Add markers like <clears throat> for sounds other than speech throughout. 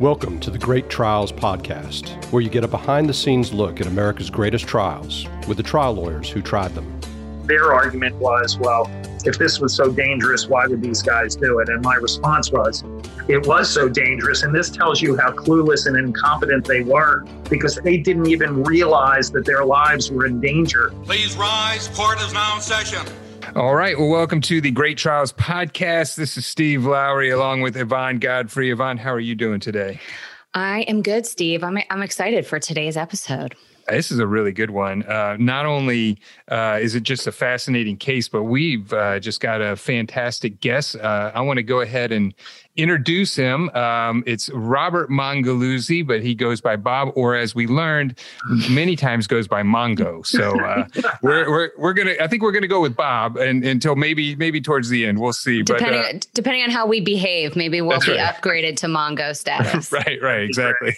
Welcome to the Great Trials Podcast, where you get a behind the scenes look at America's greatest trials with the trial lawyers who tried them. Their argument was, well, if this was so dangerous, why would these guys do it? And my response was, it was so dangerous. And this tells you how clueless and incompetent they were because they didn't even realize that their lives were in danger. Please rise. Court is now in session. All right. Well, welcome to the Great Trials podcast. This is Steve Lowry along with Yvonne Godfrey. Yvonne, how are you doing today? I am good, Steve. I'm, I'm excited for today's episode. This is a really good one. Uh, not only uh, is it just a fascinating case, but we've uh, just got a fantastic guest. Uh, I want to go ahead and introduce him. Um, it's Robert Mongeluzzi, but he goes by Bob, or as we learned, many times goes by Mongo. So uh, <laughs> we're, we're we're gonna. I think we're gonna go with Bob, and until maybe maybe towards the end, we'll see. Depending but, uh, depending on how we behave, maybe we'll be right. upgraded to Mongo status. <laughs> right, right, exactly.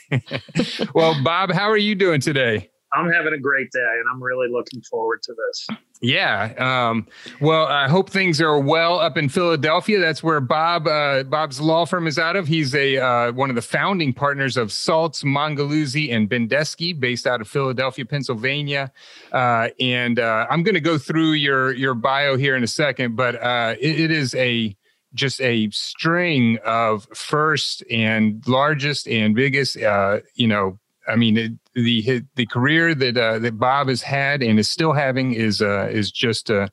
<laughs> well, Bob, how are you doing today? I'm having a great day and I'm really looking forward to this. Yeah. Um, well, I hope things are well up in Philadelphia. That's where Bob uh, Bob's law firm is out of. He's a uh, one of the founding partners of Saltz, Mongeluzzi, and Bendesky, based out of Philadelphia, Pennsylvania. Uh, and uh, I'm going to go through your your bio here in a second, but uh, it, it is a just a string of first and largest and biggest, uh, you know, I mean, it, the the career that uh, that Bob has had and is still having is uh, is just uh,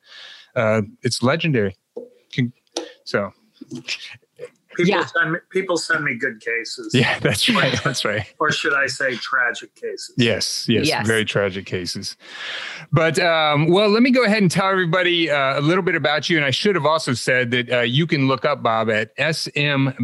uh, it's legendary. So People yeah. send me people send me good cases. Yeah, <laughs> that's right. That's right. or should I say tragic cases? Yes, yes, yes. very tragic cases. But um, well, let me go ahead and tell everybody uh, a little bit about you. And I should have also said that uh, you can look up Bob at smbb.com.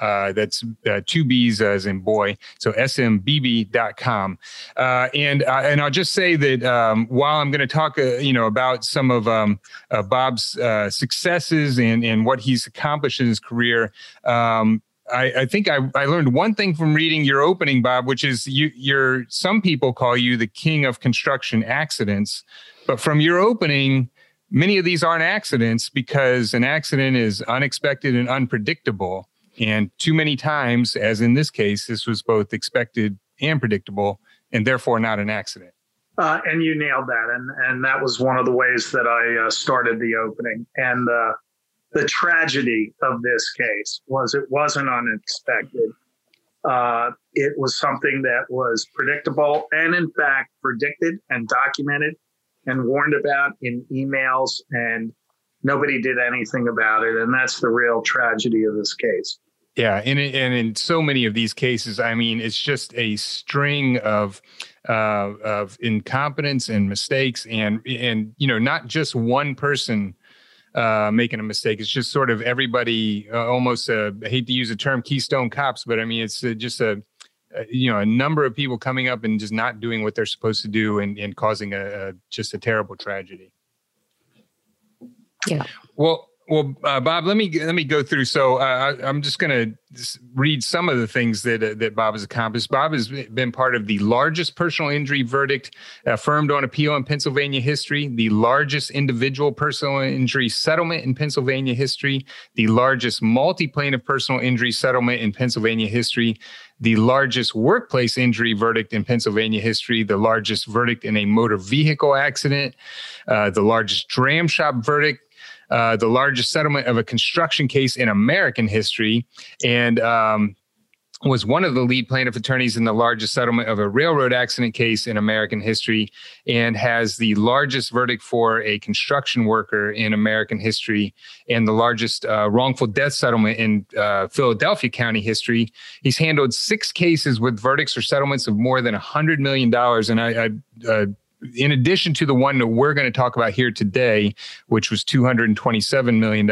Uh, that's uh, two B's as in boy. So smbb.com. Uh, and uh, and I'll just say that um, while I'm going to talk, you know, about some of um, Bob's successes and and what he's accomplished accomplished in his career. Um, I, I, think I, I, learned one thing from reading your opening, Bob, which is you, you're some people call you the king of construction accidents, but from your opening, many of these aren't accidents because an accident is unexpected and unpredictable. And too many times, as in this case, this was both expected and predictable, and therefore not an accident. Uh, and you nailed that, and and that was one of the ways that I uh, started the opening. And uh, the tragedy of this case was it wasn't unexpected. Uh, it was something that was predictable and, in fact, predicted and documented and warned about in emails, and nobody did anything about it. And that's the real tragedy of this case. Yeah, and and in so many of these cases, I mean, it's just a string of uh, of incompetence and mistakes, and and you know, not just one person uh, making a mistake. It's just sort of everybody uh, almost. Uh, I hate to use the term Keystone Cops, but I mean it's uh, just a, a, you know a number of people coming up and just not doing what they're supposed to do and, and causing a, a just a terrible tragedy. Yeah. Well, well, uh, Bob, let me let me go through. So uh, I, am just going to read some of the things that uh, that Bob has accomplished. Bob has been part of the largest personal injury verdict affirmed on appeal in Pennsylvania history, the largest individual personal injury settlement in Pennsylvania history, the largest multi-plaintiff personal injury settlement in Pennsylvania history, the largest workplace injury verdict in Pennsylvania history, the largest verdict in a motor vehicle accident, uh, the largest dram shop verdict uh, the largest settlement of a construction case in American history, and um, was one of the lead plaintiff attorneys in the largest settlement of a railroad accident case in American history, and has the largest verdict for a construction worker in American history, and the largest uh, wrongful death settlement in uh, Philadelphia County history. He's handled six cases with verdicts or settlements of more than a hundred million dollars, and I. I uh, in addition to the one that we're going to talk about here today, which was $227 million,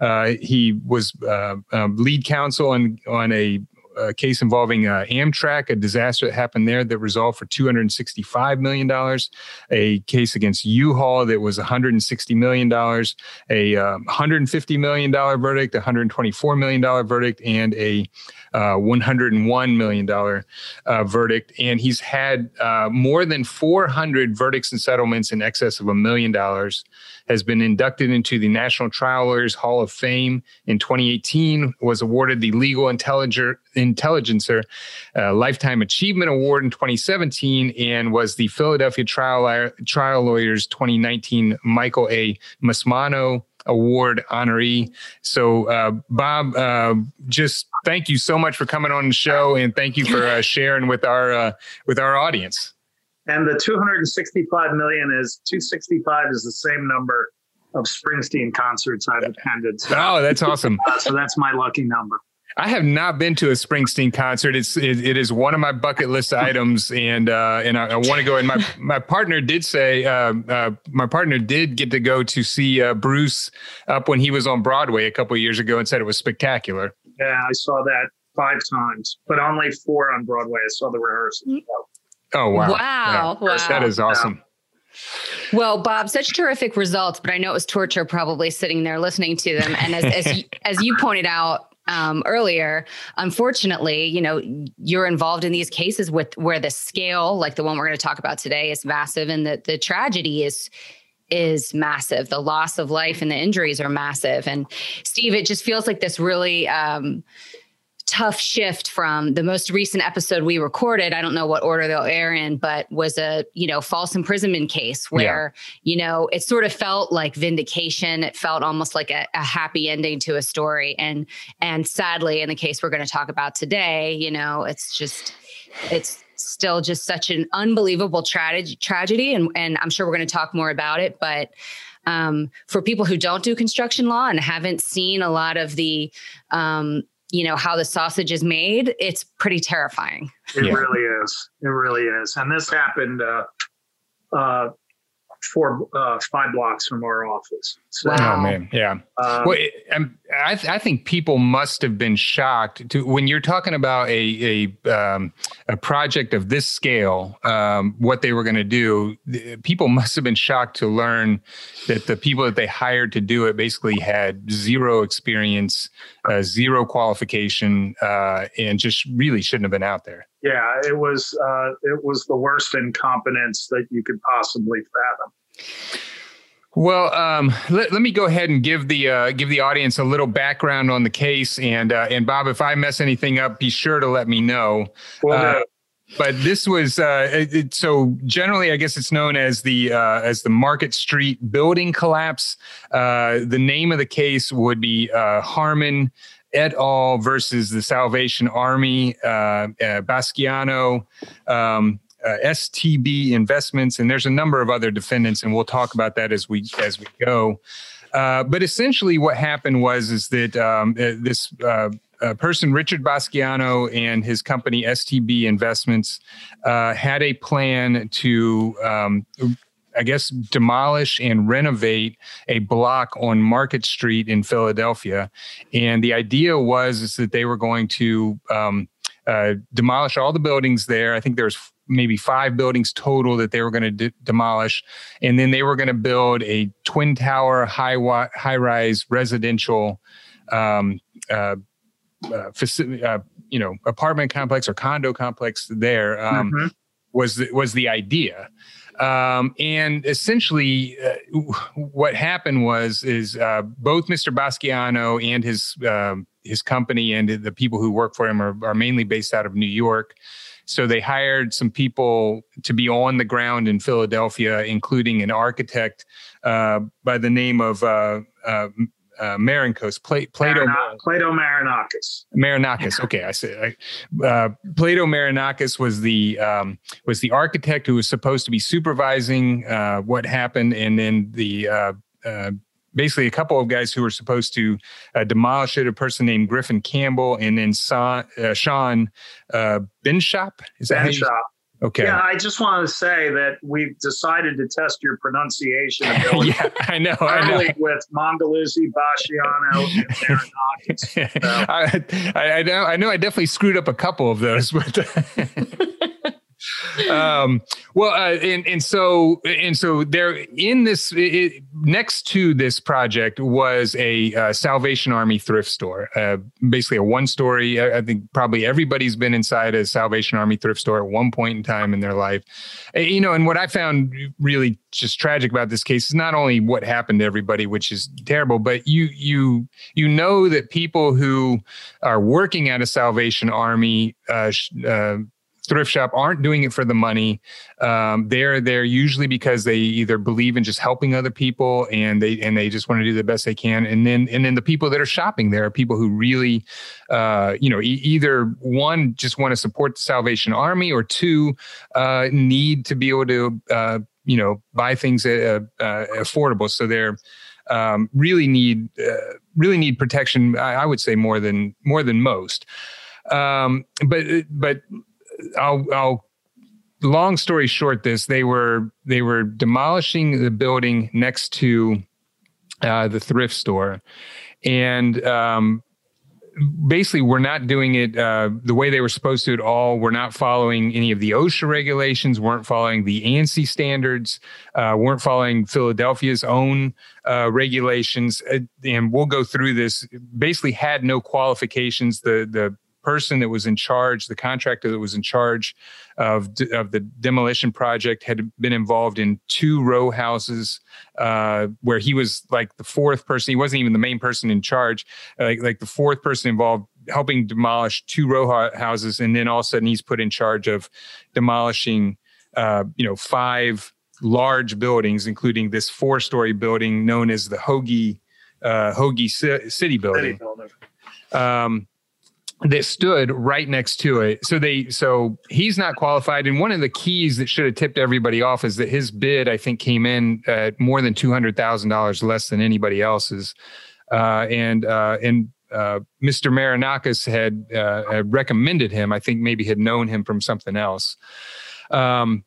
uh, he was uh, um, lead counsel on, on a a case involving uh, Amtrak, a disaster that happened there that resolved for $265 million, a case against U-Haul that was $160 million, a um, $150 million verdict, a $124 million verdict, and a uh, $101 million uh, verdict. And he's had uh, more than 400 verdicts and settlements in excess of a million dollars, has been inducted into the National Trial Lawyers Hall of Fame in 2018, was awarded the Legal Intelliger, Intelligencer uh, Lifetime Achievement Award in 2017, and was the Philadelphia Trial, Trial Lawyers 2019 Michael A. Musmanno Award honoree. So, uh, Bob, uh, just thank you so much for coming on the show, and thank you for uh, sharing with our uh, with our audience. And the 265 million is 265 is the same number of Springsteen concerts I've attended. So, oh, that's awesome! <laughs> so that's my lucky number. I have not been to a Springsteen concert. It's it, it is one of my bucket list items, and uh, and I, I want to go. And my my partner did say uh, uh, my partner did get to go to see uh, Bruce up when he was on Broadway a couple years ago, and said it was spectacular. Yeah, I saw that five times, but only four on Broadway. I saw the rehearsal. Oh wow! Wow! Yeah. wow. That is awesome. Well, Bob, such terrific results, but I know it was torture probably sitting there listening to them. And as as, <laughs> as you pointed out, um, earlier, unfortunately, you know, you're involved in these cases with where the scale, like the one we're going to talk about today, is massive, and the the tragedy is is massive. The loss of life and the injuries are massive. And Steve, it just feels like this really um, tough shift from the most recent episode we recorded. I don't know what order they'll air in, but was a, you know, false imprisonment case where, yeah. you know, it sort of felt like vindication. It felt almost like a, a happy ending to a story. And and sadly, in the case we're going to talk about today, you know, it's just it's still just such an unbelievable tragedy tragedy. And and I'm sure we're going to talk more about it. But um, for people who don't do construction law and haven't seen a lot of the um, you know how the sausage is made it's pretty terrifying it yeah. really is it really is and this happened uh, uh, four uh, five blocks from our office. So, wow. Oh man, yeah. Um, well, I, th- I think people must have been shocked to when you're talking about a a um, a project of this scale. Um, what they were going to do, people <laughs> must have been shocked to learn that the people that they hired to do it basically had zero experience, uh, zero qualification, uh, and just really shouldn't have been out there. Yeah, it was uh, it was the worst incompetence that you could possibly fathom. Well, um, let, let me go ahead and give the uh, give the audience a little background on the case, and uh, and Bob, if I mess anything up, be sure to let me know. Well, uh, but this was uh, it, so generally, I guess it's known as the uh, as the Market Street building collapse. Uh, the name of the case would be Harmon et al. versus the Salvation Army, uh, uh, Basciano, um, uh, STB Investments, and there's a number of other defendants, and we'll talk about that as we as we go. Uh, but essentially, what happened was is that um, uh, this uh, person, Richard Basciano, and his company STB Investments, had a plan to um, I guess, demolish and renovate a block on Market Street in Philadelphia. And the idea was is that they were going to um, uh, demolish all the buildings there. I think there's maybe five buildings total that they were going to de- demolish, and then they were going to build a twin tower high wa- high rise residential. Um, uh, uh, facility, uh, you know, apartment complex or condo complex there um, mm-hmm. was the, was the idea. Um, and essentially, uh, what happened was is uh, both Mr. Basciano and his um, his company and the people who work for him are, are mainly based out of New York. So they hired some people to be on the ground in Philadelphia, including an architect uh, by the name of uh, uh, uh, Marinkos, Pla- Plato, Plato Marinakis. Marinakis. <laughs> Okay, I said uh, Plato Marinakis was the um, was the architect who was supposed to be supervising uh, what happened, and then the uh, uh, basically a couple of guys who were supposed to uh, demolish it. A person named Griffin Campbell, and then Son, Sean Benschop. Is that Benschop. Okay. Yeah, I just want to say that we've decided to test your pronunciation <laughs> ability. yeah, I know. I know. with Mongeluzzi, Basciano, and. <laughs> So, <laughs> I, I, I know. I know. I definitely screwed up a couple of those, but. Um, well, uh, and and so and so there in this it, next to this project was a uh, Salvation Army thrift store, uh, basically a one story. I, think probably everybody's been inside a Salvation Army thrift store at one point in time in their life, you know. And what I found really just tragic about this case is not only what happened to everybody, which is terrible, but you you you know that people who are working at a Salvation Army uh, uh, thrift shop aren't doing it for the money. Um, they're there usually because they either believe in just helping other people and they and they just want to do the best they can. And then and then the people that are shopping there are people who really, uh, you know, e- either one just want to support the Salvation Army or two uh, need to be able to uh, you know buy things uh, uh, affordable. So they're um, really need uh, really need protection. I, I would say more than more than most. Um, but but I'll, I'll long story short this they were they were demolishing the building next to uh, the thrift store. And um, basically we're not doing it uh, the way they were supposed to at all. We're not following any of the osha regulations weren't following the ansi standards uh, weren't following philadelphia's own uh, regulations. Uh, and we'll go through this. Basically had no qualifications. The the person that was in charge, the contractor that was in charge of, of the demolition project had been involved in two row houses uh, where he was like the fourth person. He wasn't even the main person in charge, like, like the fourth person involved helping demolish two row ho- houses. And then all of a sudden he's put in charge of demolishing, uh, you know, five large buildings, including this four story building known as the Hoagie, uh, Hoagie C- City Building. City building. Um, that stood right next to it. So they so he's not qualified. And one of the keys that should have tipped everybody off is that his bid, I think, came in at more than two hundred thousand dollars less than anybody else's. Uh, and uh, and uh, Mr. Marinakis had, uh, had recommended him. I think maybe had known him from something else. Um,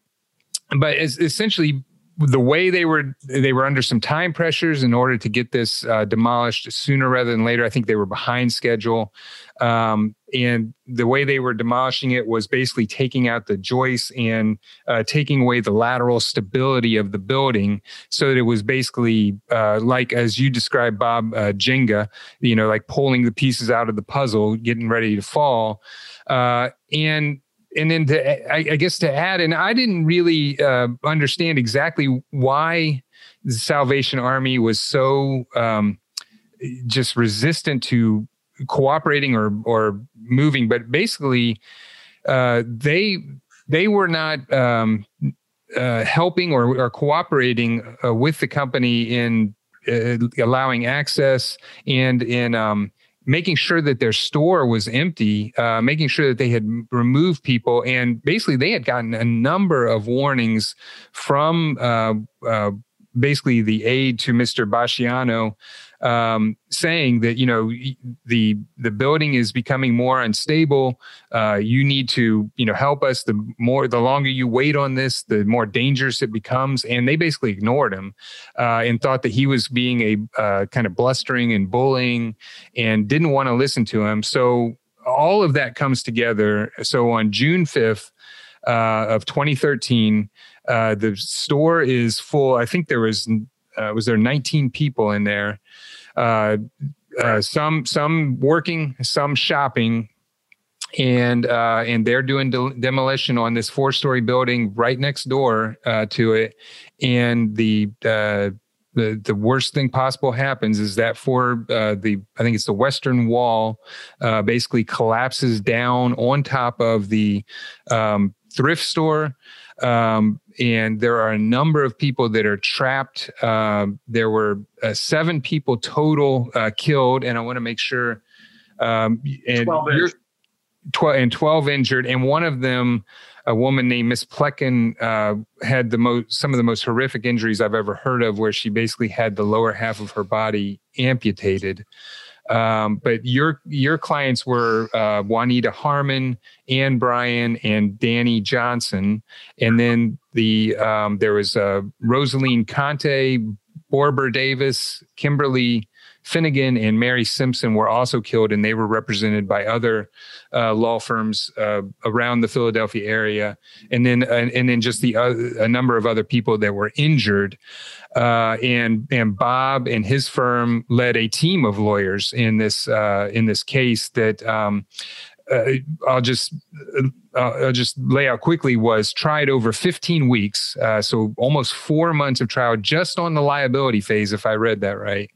but es- essentially, the way they were they were under some time pressures in order to get this uh, demolished sooner rather than later. I think they were behind schedule, um, and the way they were demolishing it was basically taking out the joists and uh, taking away the lateral stability of the building, so that it was basically uh, like as you described, Bob uh, Jenga. You know, like pulling the pieces out of the puzzle, getting ready to fall, uh, and and then to I, I guess to add, and I didn't really uh, understand exactly why the Salvation Army was so um, just resistant to cooperating or or moving, but basically uh, they they were not um, uh, helping or, or cooperating uh, with the company in uh, allowing access and in um, making sure that their store was empty, uh, making sure that they had removed people, and basically they had gotten a number of warnings from uh, uh, basically the aide to Mr. Basciano. Um, saying that you know the the building is becoming more unstable. Uh, you need to you know help us. The more the longer you wait on this, the more dangerous it becomes. And they basically ignored him uh, and thought that he was being a uh, kind of blustering and bullying, and didn't want to listen to him. So all of that comes together. So on June fifth uh, of 2013, uh, the store is full. I think there was uh, was there 19 people in there uh, uh, some some working, some shopping, and uh, and they're doing de- demolition on this four story building right next door uh, to it, and the. Uh, the, the worst thing possible happens is that for uh, the I think it's the western wall uh, basically collapses down on top of the um, thrift store um, and there are a number of people that are trapped. Um, there were uh, seven people total uh, killed, and I want to make sure. Um, and 12 you're- injured. 12 and 12 injured, and one of them, a woman named Miss Plekan, uh, had the most some of the most horrific injuries I've ever heard of, where she basically had the lower half of her body amputated. Um, but your your clients were uh, Juanita Harmon, Ann Bryan, and Danny Johnson, and then the um, there was uh, Roseline Conteh, Borbor Davis, Kimberly Finnegan and Mary Simpson were also killed, and they were represented by other uh, law firms uh, around the Philadelphia area, and then uh, and then just the a number of other people that were injured. Uh, and and Bob and his firm led a team of lawyers in this uh, in this case that um, uh, I'll just uh, I'll just lay out quickly was tried over 15 weeks, uh, so almost four months of trial just on the liability phase, if I read that right.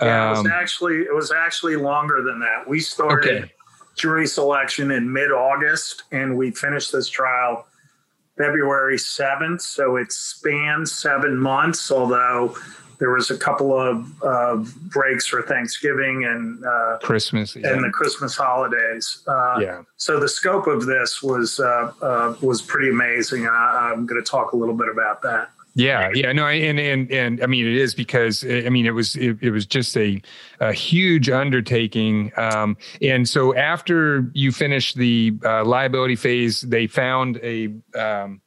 Yeah, it was um, actually it was actually longer than that. We started okay. jury selection in mid August, and we finished this trial February 7th. So it spanned seven months, although there was a couple of uh, breaks for Thanksgiving and uh, Christmas yeah. and the Christmas holidays. Uh, yeah. So the scope of this was uh, uh, was pretty amazing. I, I'm going to talk a little bit about that. Yeah, yeah, no, and and and I mean it is because I mean it was it, it was just a a huge undertaking, um, and so after you finish the uh, liability phase, they found a um,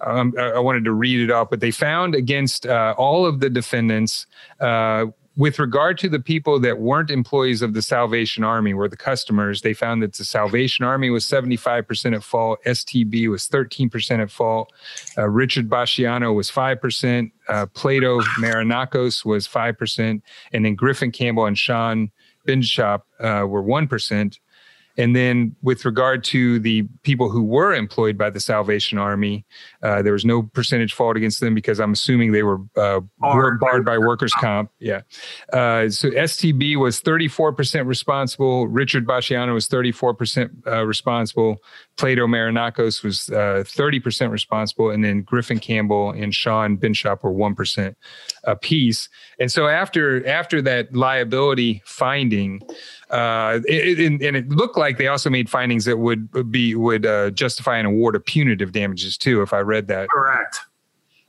um, I wanted to read it off, but they found against uh, all of the defendants uh, with regard to the people that weren't employees of the Salvation Army, were the customers, they found that the Salvation Army was 75% at fault, STB was 13% at fault, uh, Richard Basciano was 5%, uh, Plato Marinakos was 5%, and then Griffin Campbell and Sean Benschop uh, were 1%. And then, with regard to the people who were employed by the Salvation Army, uh, there was no percentage fault against them because I'm assuming they were uh, barred, barred by workers' comp. Yeah. Uh, so STB was 34% responsible. Richard Basciano was 34% uh, responsible. Plato Marinakos was 30% uh, responsible. And then Griffin Campbell and Sean Benschop were 1% apiece. And so after after that liability finding, uh, it, it, and it looked like they also made findings that would be would uh, justify an award of punitive damages too, if I read that correct.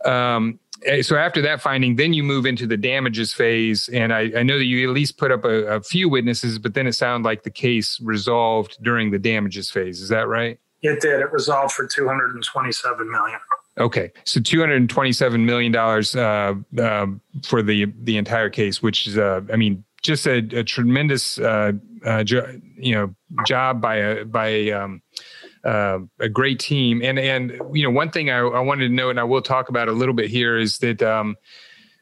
Um, eh, so after that finding, then you move into the damages phase, and I, I know that you at least put up a, a few witnesses, but then it sounded like the case resolved during the damages phase. Is that right? It did. It resolved for two hundred and twenty-seven million. Okay, so two hundred and twenty-seven million dollars uh, uh, for the the entire case, which is, uh, I mean, just a, a tremendous, uh, uh, jo- you know, job by a by um, uh, a great team. And and you know, one thing I, I wanted to note, and I will talk about a little bit here, is that. Um,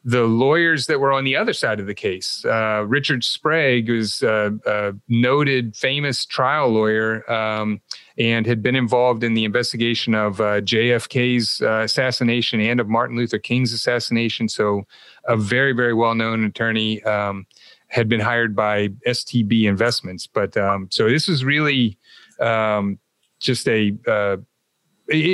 the lawyers that were on the other side of the case. Uh, Richard Sprague was a, a, noted, famous trial lawyer um, and had been involved in the investigation of uh, JFK's uh, assassination and of Martin Luther King's assassination. So, a very, very well known attorney. Um, had been hired by STB Investments, but um, so this is really um, just a uh,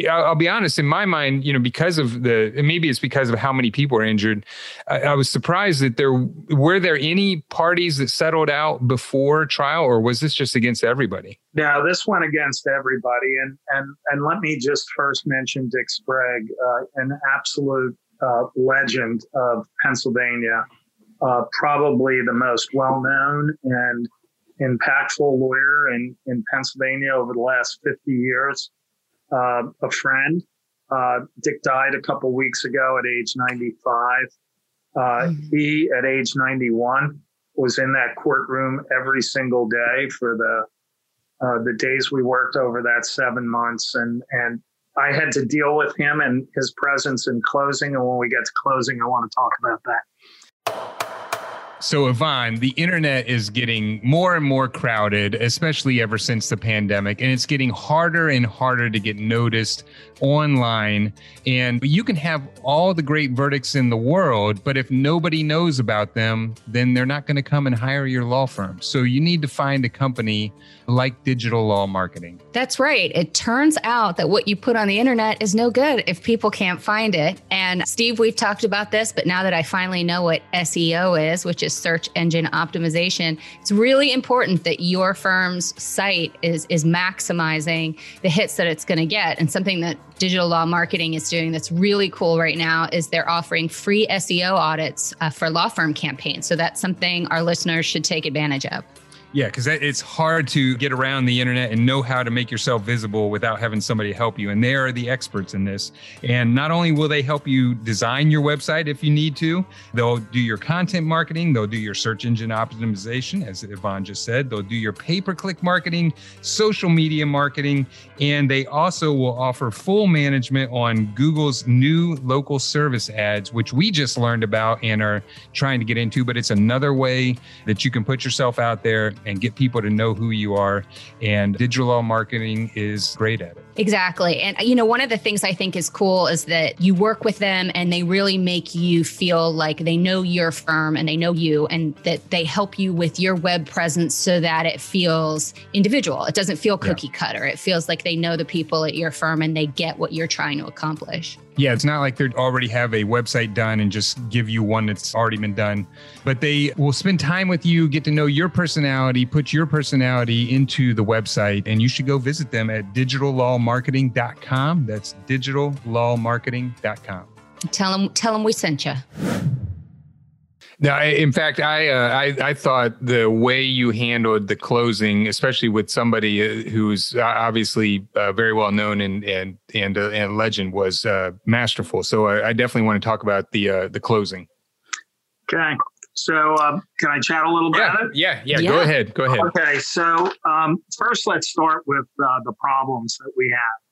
I'll be honest, in my mind, you know, because of the maybe it's because of how many people are injured. I, I, was surprised that there were there any parties that settled out before trial, or was this just against everybody? No, this went against everybody, and and and let me just first mention Dick Sprague, uh, an absolute uh, legend of Pennsylvania, uh, probably the most well known and impactful lawyer in in Pennsylvania over the last fifty years uh, a friend. Uh, Dick died a couple weeks ago at age 95. Uh, mm-hmm. he, at age 91, was in that courtroom every single day for the uh, the days we worked over that seven months, and and I had to deal with him and his presence in closing. And when we get to closing, I want to talk about that. So, Yvonne, the internet is getting more and more crowded, especially ever since the pandemic, and it's getting harder and harder to get noticed online. And you can have all the great verdicts in the world, but if nobody knows about them, then they're not going to come and hire your law firm. So, you need to find a company like Digital Law Marketing. That's right. It turns out that what you put on the internet is no good if people can't find it. And Steve, we've talked about this, but now that I finally know what SEO is, which is search engine optimization, it's really important that your firm's site is is maximizing the hits that it's going to get. And something that Digital Law Marketing is doing that's really cool right now is they're offering free SEO audits uh, for law firm campaigns. So that's something our listeners should take advantage of. Yeah, because it's hard to get around the internet and know how to make yourself visible without having somebody help you. And they are the experts in this. And not only will they help you design your website if you need to, they'll do your content marketing, they'll do your search engine optimization, as Yvonne just said, they'll do your pay per click marketing, social media marketing, and they also will offer full management on Google's new local service ads, which we just learned about and are trying to get into. But it's another way that you can put yourself out there and get people to know who you are. And digital marketing is great at it. Exactly. And, uh, you know, one of the things I think is cool is that you work with them and they really make you feel like they know your firm and they know you and that they help you with your web presence so that it feels individual. It doesn't feel cookie yeah. cutter. It feels like they know the people at your firm and they get what you're trying to accomplish. Yeah, it's not like they already have a website done and just give you one that's already been done, but they will spend time with you, get to know your personality, put your personality into the website, and you should go visit them at digitallawmarketing.com. That's digitallawmarketing.com. Tell them, tell them we sent you. Now, in fact, I, uh, I, I thought the way you handled the closing, especially with somebody uh, who's obviously uh, very well known and and and uh, and legend, was uh, masterful. So I, I, definitely want to talk about the uh, the closing. Okay, so um, can I chat a little bit? Yeah, yeah, yeah, yeah. Go ahead. Go ahead. Okay, so um, first, let's start with the problems that we have.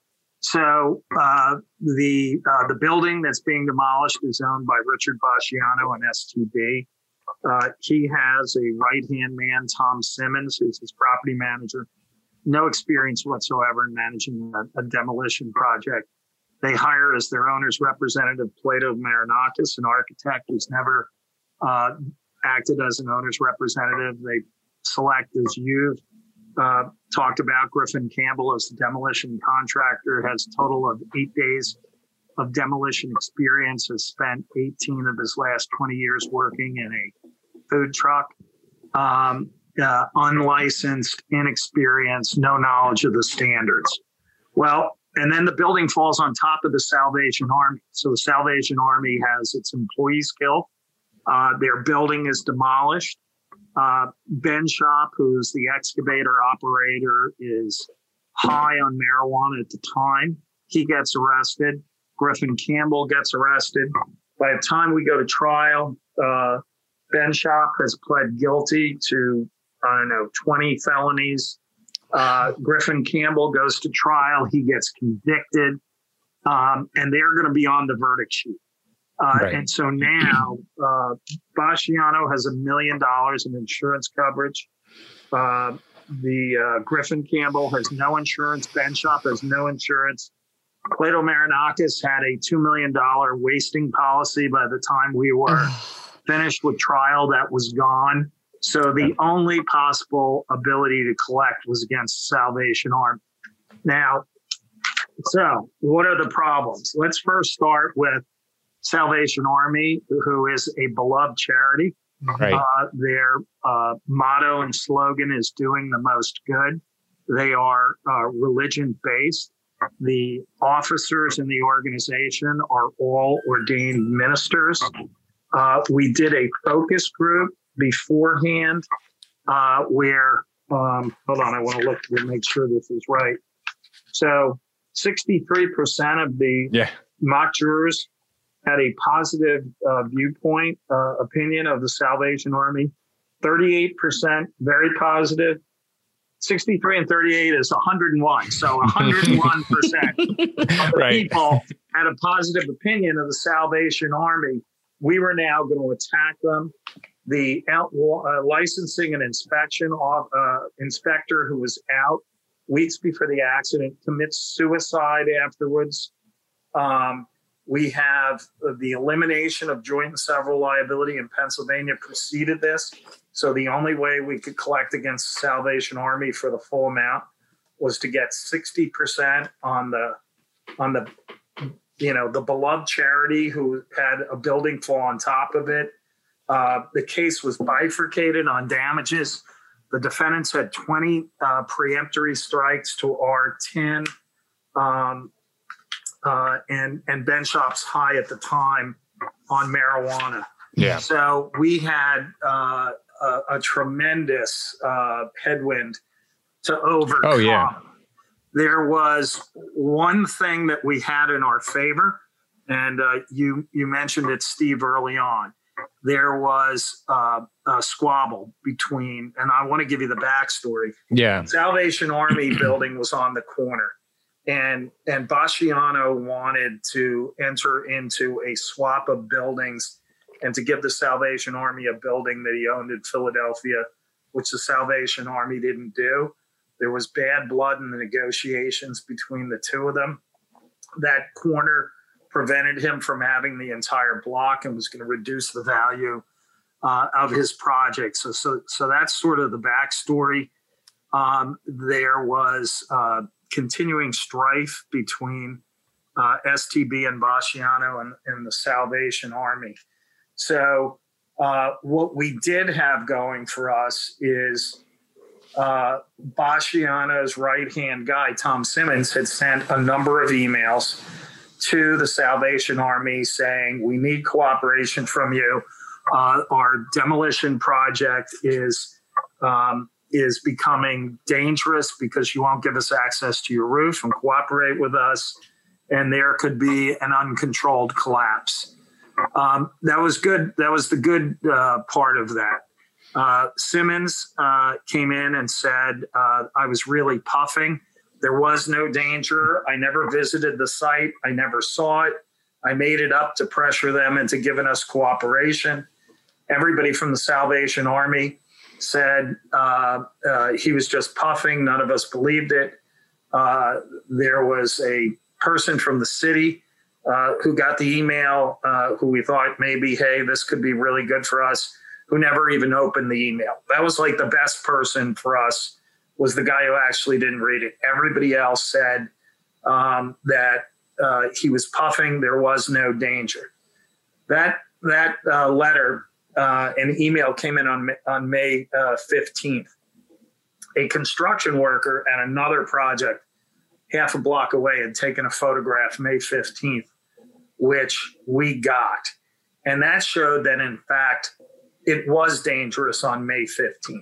So uh, the uh, the building that's being demolished is owned by Richard Basciano and STB. Uh, he has a right hand man, Tom Simmons, who's his property manager. No experience whatsoever in managing a, a demolition project. They hire as their owner's representative Plato Marinakis, an architect who's never uh, acted as an owner's representative. They select as you've uh, talked about Griffin Campbell as the demolition contractor, has a total of eight days of demolition experience, has spent 18 of his last 20 years working in a food truck. Um, uh, unlicensed, inexperienced, no knowledge of the standards. Well, and then the building falls on top of the Salvation Army. So the Salvation Army has its employees killed. Uh, their building is demolished. Uh, Benschop, who's the excavator operator, is high on marijuana at the time. He gets arrested. Griffin Campbell gets arrested. By the time we go to trial, uh, Benschop has pled guilty to, I don't know, 20 felonies. Uh, Griffin Campbell goes to trial. He gets convicted. Um, and they're going to be on the verdict sheet. Uh, right. And so now uh, Basciano has a million dollars in insurance coverage. Uh, the uh, Griffin Campbell has no insurance. Benschop has no insurance. Plato Marinakis had a $2 million wasting policy by the time we were finished with trial that was gone. So the only possible ability to collect was against Salvation Army. Now, so what are the problems? Let's first start with Salvation Army, who is a beloved charity. Right. Uh, their uh, motto and slogan is doing the most good. They are uh, religion based. The officers in the organization are all ordained ministers. Uh, we did a focus group beforehand uh, where, um, hold on, I want to look to make sure this is right. So 63% of the yeah. mock jurors had a positive uh, viewpoint, uh, opinion of the Salvation Army. 38% very positive. 63 and 38 is 101. So <laughs> 101% of the right. people had a positive opinion of the Salvation Army. We were now going to attack them. The out, uh, licensing and inspection off, uh, inspector who was out weeks before the accident commits suicide afterwards. Um, we have the elimination of joint and several liability in Pennsylvania preceded this. So the only way we could collect against Salvation Army for the full amount was to get 60% on the on the you know the beloved charity who had a building fall on top of it. Uh, the case was bifurcated on damages. The defendants had 20 uh, preemptory strikes to our 10, um, uh, and and Benschop's high at the time on marijuana. Yeah. So we had uh, a, a, tremendous uh, headwind to overcome. Oh yeah. There was one thing that we had in our favor, and uh, you you mentioned it, Steve, early on. There was uh, a squabble between, and I want to give you the backstory. Yeah. Salvation Army <clears throat> building was on the corner, and and Basciano wanted to enter into a swap of buildings and to give the Salvation Army a building that he owned in Philadelphia, which the Salvation Army didn't do. There was bad blood in the negotiations between the two of them. That corner prevented him from having the entire block and was going to reduce the value uh, of his project. So, so, so that's sort of the backstory. Um, there was uh, continuing strife between uh, STB and Basciano and, and, the Salvation Army. So, uh, what we did have going for us is uh, Basciano's right hand guy, Tom Simmons, had sent a number of emails to the Salvation Army saying, We need cooperation from you. Uh, our demolition project is. Um, is becoming dangerous because you won't give us access to your roof and cooperate with us, and there could be an uncontrolled collapse. Um, that was good. That was the good uh, part of that. Uh, Simmons uh, came in and said, uh, I was really puffing. There was no danger. I never visited the site. I never saw it. I made it up to pressure them into giving us cooperation. Everybody from the Salvation Army said uh, uh, he was just puffing. None of us believed it. there was a person from the city uh, who got the email, uh, who we thought maybe, hey, this could be really good for us, who never even opened the email. That was like the best person for us was the guy who actually didn't read it. Everybody else said um, that uh, he was puffing. There was no danger. That that uh, letter uh, and email came in on on May fifteenth. A construction worker at another project half a block away had taken a photograph May 15th which we got. And that showed that, in fact, it was dangerous on May 15th.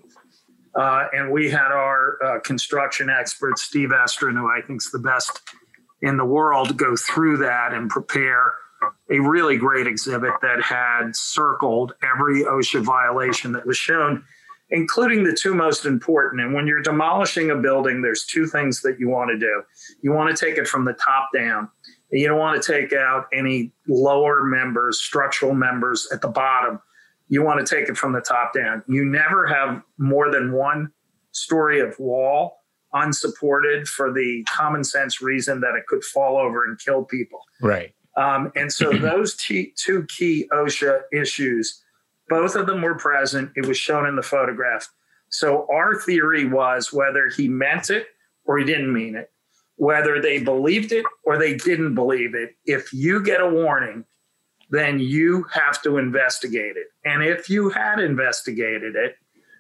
Uh, and we had our uh, construction expert, Steve Estrin, who I think is the best in the world, go through that and prepare a really great exhibit that had circled every OSHA violation that was shown, including the two most important. And when you're demolishing a building, there's two things that you want to do. You want to take it from the top down you don't want to take out any lower members, structural members at the bottom. You want to take it from the top down. You never have more than one story of wall unsupported for the common sense reason that it could fall over and kill people. Right. Um, and so <clears throat> those t- two key OSHA issues, both of them were present. It was shown in the photograph. So our theory was whether he meant it or he didn't mean it whether they believed it or they didn't believe it, if you get a warning, then you have to investigate it. And if you had investigated it,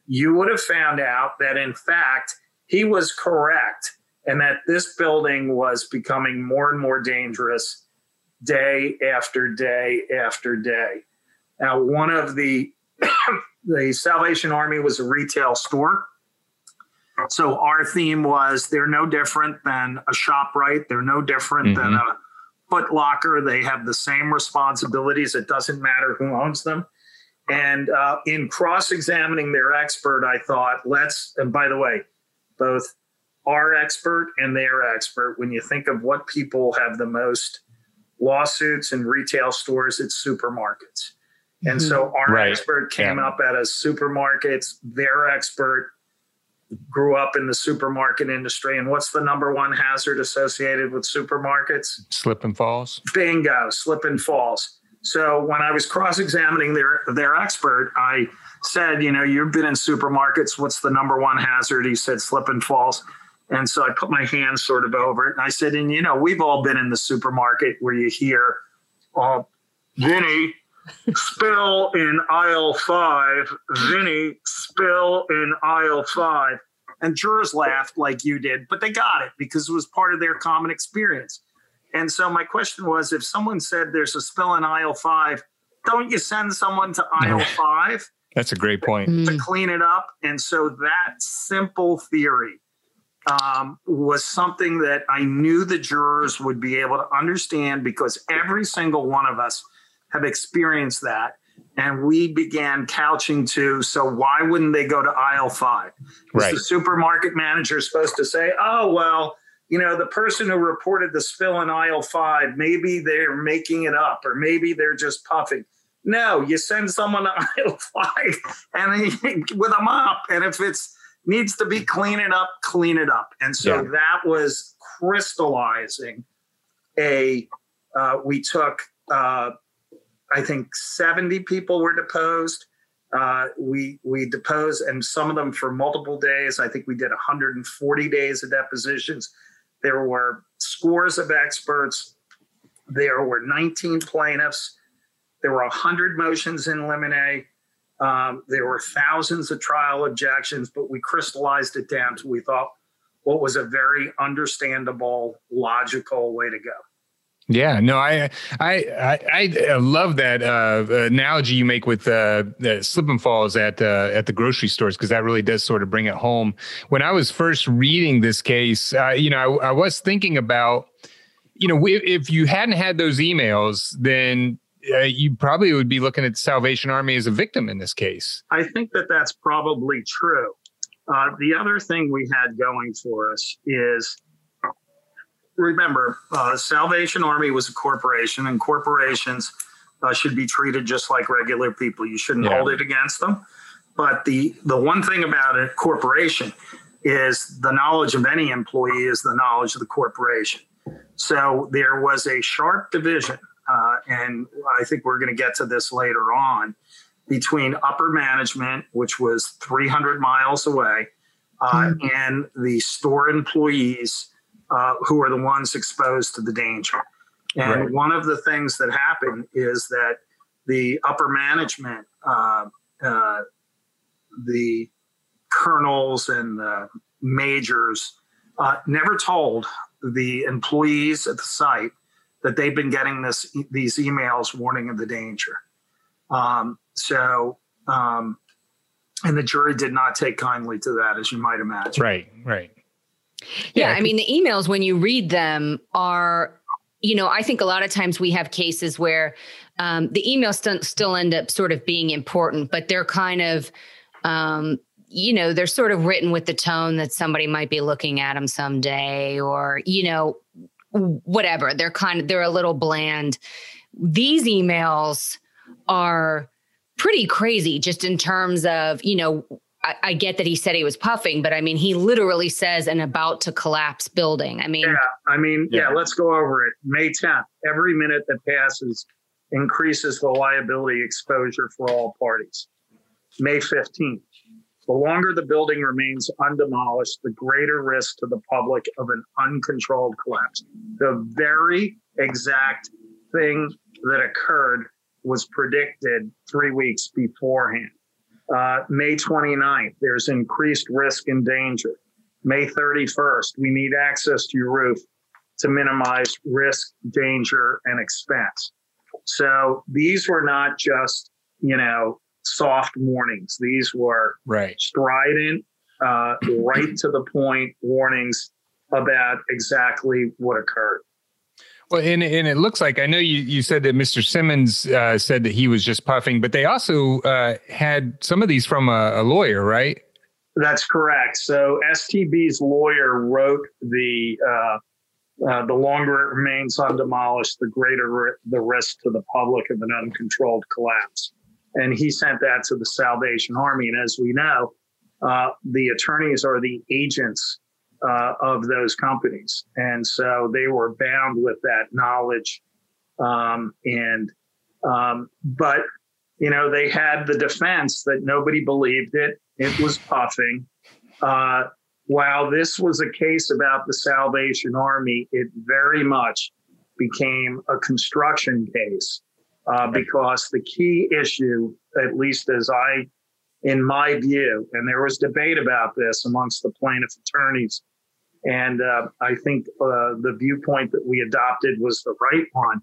you would have found out that, in fact, he was correct and that this building was becoming more and more dangerous day after day after day. Now, one of the <coughs> the Salvation Army was a retail store. So our theme was they're no different than a ShopRite. They're no different mm-hmm. than a Foot Locker. They have the same responsibilities. It doesn't matter who owns them. And uh, in cross-examining their expert, I thought, let's. And by the way, both our expert and their expert. When you think of what people have the most lawsuits in retail stores, it's supermarkets. And mm-hmm. so our right. expert came yeah. up at a supermarkets. Their expert grew up in the supermarket industry. And what's the number one hazard associated with supermarkets? Slip and falls. Bingo, slip and falls. So when I was cross-examining their their expert, I said, you know, you've been in supermarkets. What's the number one hazard? He said slip and falls. And so I put my hands sort of over it. And I said, and you know, we've all been in the supermarket where you hear, oh, Vinny, spill in aisle five, Vinny, spill in aisle five. And jurors laughed like you did, but they got it because it was part of their common experience. And so my question was if someone said there's a spill in aisle five, don't you send someone to aisle <laughs> five? That's a great point. To mm. clean it up. And so that simple theory um, was something that I knew the jurors would be able to understand because every single one of us have experienced that. And we began couching to, so why wouldn't they go to aisle five? Right. the supermarket manager supposed to say, oh, well, you know, the person who reported the spill in aisle five, maybe they're making it up or maybe they're just puffing. No, you send someone to <laughs> aisle five and <laughs> with a mop. And if it's needs to be clean it up, clean it up. And so yeah. that was crystallizing a, uh, we took, uh, I think 70 people were deposed. Uh, we we deposed, and some of them for multiple days. I think we did 140 days of depositions. There were scores of experts. There were 19 plaintiffs. There were 100 motions in limine. Um, there were thousands of trial objections, but we crystallized it down to we thought what was a very understandable, logical way to go. Yeah, no, I I I, I love that uh, analogy you make with uh, the slip and falls at uh, at the grocery stores because that really does sort of bring it home. When I was first reading this case, uh, you know, I, I, was thinking about, you know, if you hadn't had those emails, then uh, you probably would be looking at the Salvation Army as a victim in this case. I think that that's probably true. Uh, the other thing we had going for us is remember, uh, Salvation Army was a corporation, and corporations uh, should be treated just like regular people. You shouldn't yeah. hold it against them. But the the one thing about a corporation is the knowledge of any employee is the knowledge of the corporation. So there was a sharp division uh, and I think we're going to get to this later on, between upper management, which was 300 miles away, uh, mm-hmm. and the store employees uh, who are the ones exposed to the danger. And right. one of the things that happened is that the upper management, uh, uh, the colonels and the majors, uh, never told the employees at the site that they've been getting this these emails warning of the danger. Um, so, um, and the jury did not take kindly to that, as you might imagine. Right, right. Yeah, yeah I mean, the emails when you read them are, you know, I think a lot of times we have cases where um, the emails st- still end up sort of being important, but they're kind of um, you know, they're sort of written with the tone that somebody might be looking at them someday, or, you know, whatever. They're kind of they're a little bland. These emails are pretty crazy just in terms of, you know, I, I, get that he said he was puffing, but I mean, he literally says an about to collapse building. I mean, yeah, I mean, yeah, yeah let's go over it. May 10th, every minute that passes increases the liability exposure for all parties. May 15th, the longer the building remains undemolished, the greater risk to the public of an uncontrolled collapse. The very exact thing that occurred was predicted three weeks beforehand. Uh, May 29th, there's increased risk and danger. May 31st, we need access to your roof to minimize risk, danger, and expense. So these were not just, you know, soft warnings. These were right. strident, uh, right to the point warnings about exactly what occurred. Well, and, and it looks like I know you, you said that Mr. Simmons uh, said that he was just puffing, but they also uh, had some of these from a, a, lawyer, right? That's correct. So STB's lawyer wrote the uh, uh, the longer it remains undemolished, the greater the risk to the public of an uncontrolled collapse and he sent that to the Salvation Army. And as we know, uh, the attorneys are the agents uh, of those companies, and so they were bound with that knowledge. Um, and um, but you know they had the defense that nobody believed it; it was puffing. Uh, while this was a case about the Salvation Army, it very much became a construction case uh, because the key issue, at least as I, in my view, and there was debate about this amongst the plaintiff attorneys, and uh, I think uh, the viewpoint that we adopted was the right one,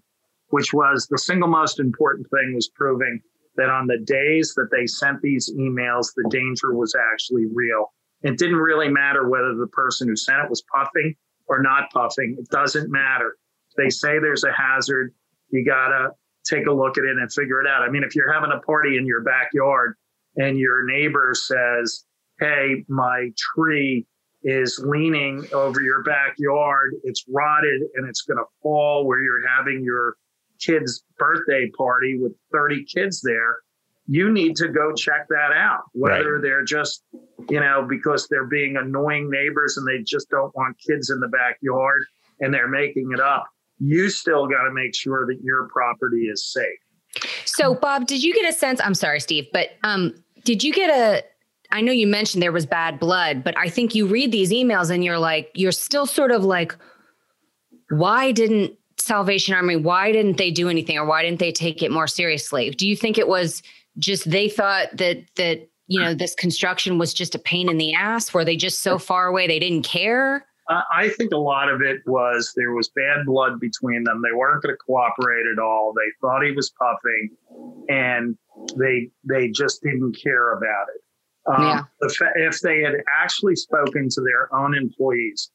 which was the single most important thing was proving that on the days that they sent these emails, the danger was actually real. It didn't really matter whether the person who sent it was puffing or not puffing. It doesn't matter. They say there's a hazard. You got to take a look at it and figure it out. I mean, if you're having a party in your backyard and your neighbor says, Hey, my tree is leaning over your backyard, it's rotted and it's going to fall where you're having your kid's birthday party with 30 kids there, you need to go check that out. Whether right. they're just, you know, because they're being annoying neighbors and they just don't want kids in the backyard and they're making it up, you still got to make sure that your property is safe. So, Bob, did you get a sense? I'm sorry, Steve, but um, did you get a? I know you mentioned there was bad blood, but I think you read these emails and you're like, you're still sort of like, why didn't Salvation Army, why didn't they do anything or why didn't they take it more seriously? Do you think it was just they thought that that you know this construction was just a pain in the ass? Were they just so far away they didn't care? I think a lot of it was there was bad blood between them. They weren't going to cooperate at all. They thought he was puffing, and they they just didn't care about it. Um, yeah. if they had actually spoken to their own employees,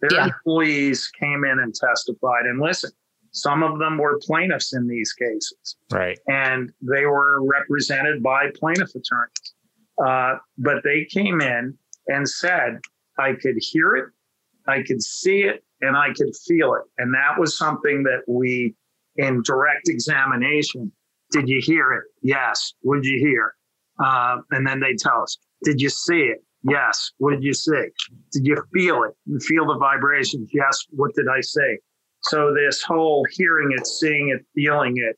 their yeah. employees came in and testified. And listen, some of them were plaintiffs in these cases. Right. And they were represented by plaintiff attorneys. Uh, but they came in and said, I could hear it, I could see it, and I could feel it. And that was something that we, in direct examination, did you hear it? Yes. Did you hear? Uh, and then they tell us, did you see it? Yes. What did you see? Did you feel it? You feel the vibrations? Yes. What did I say? So this whole hearing it, seeing it, feeling it.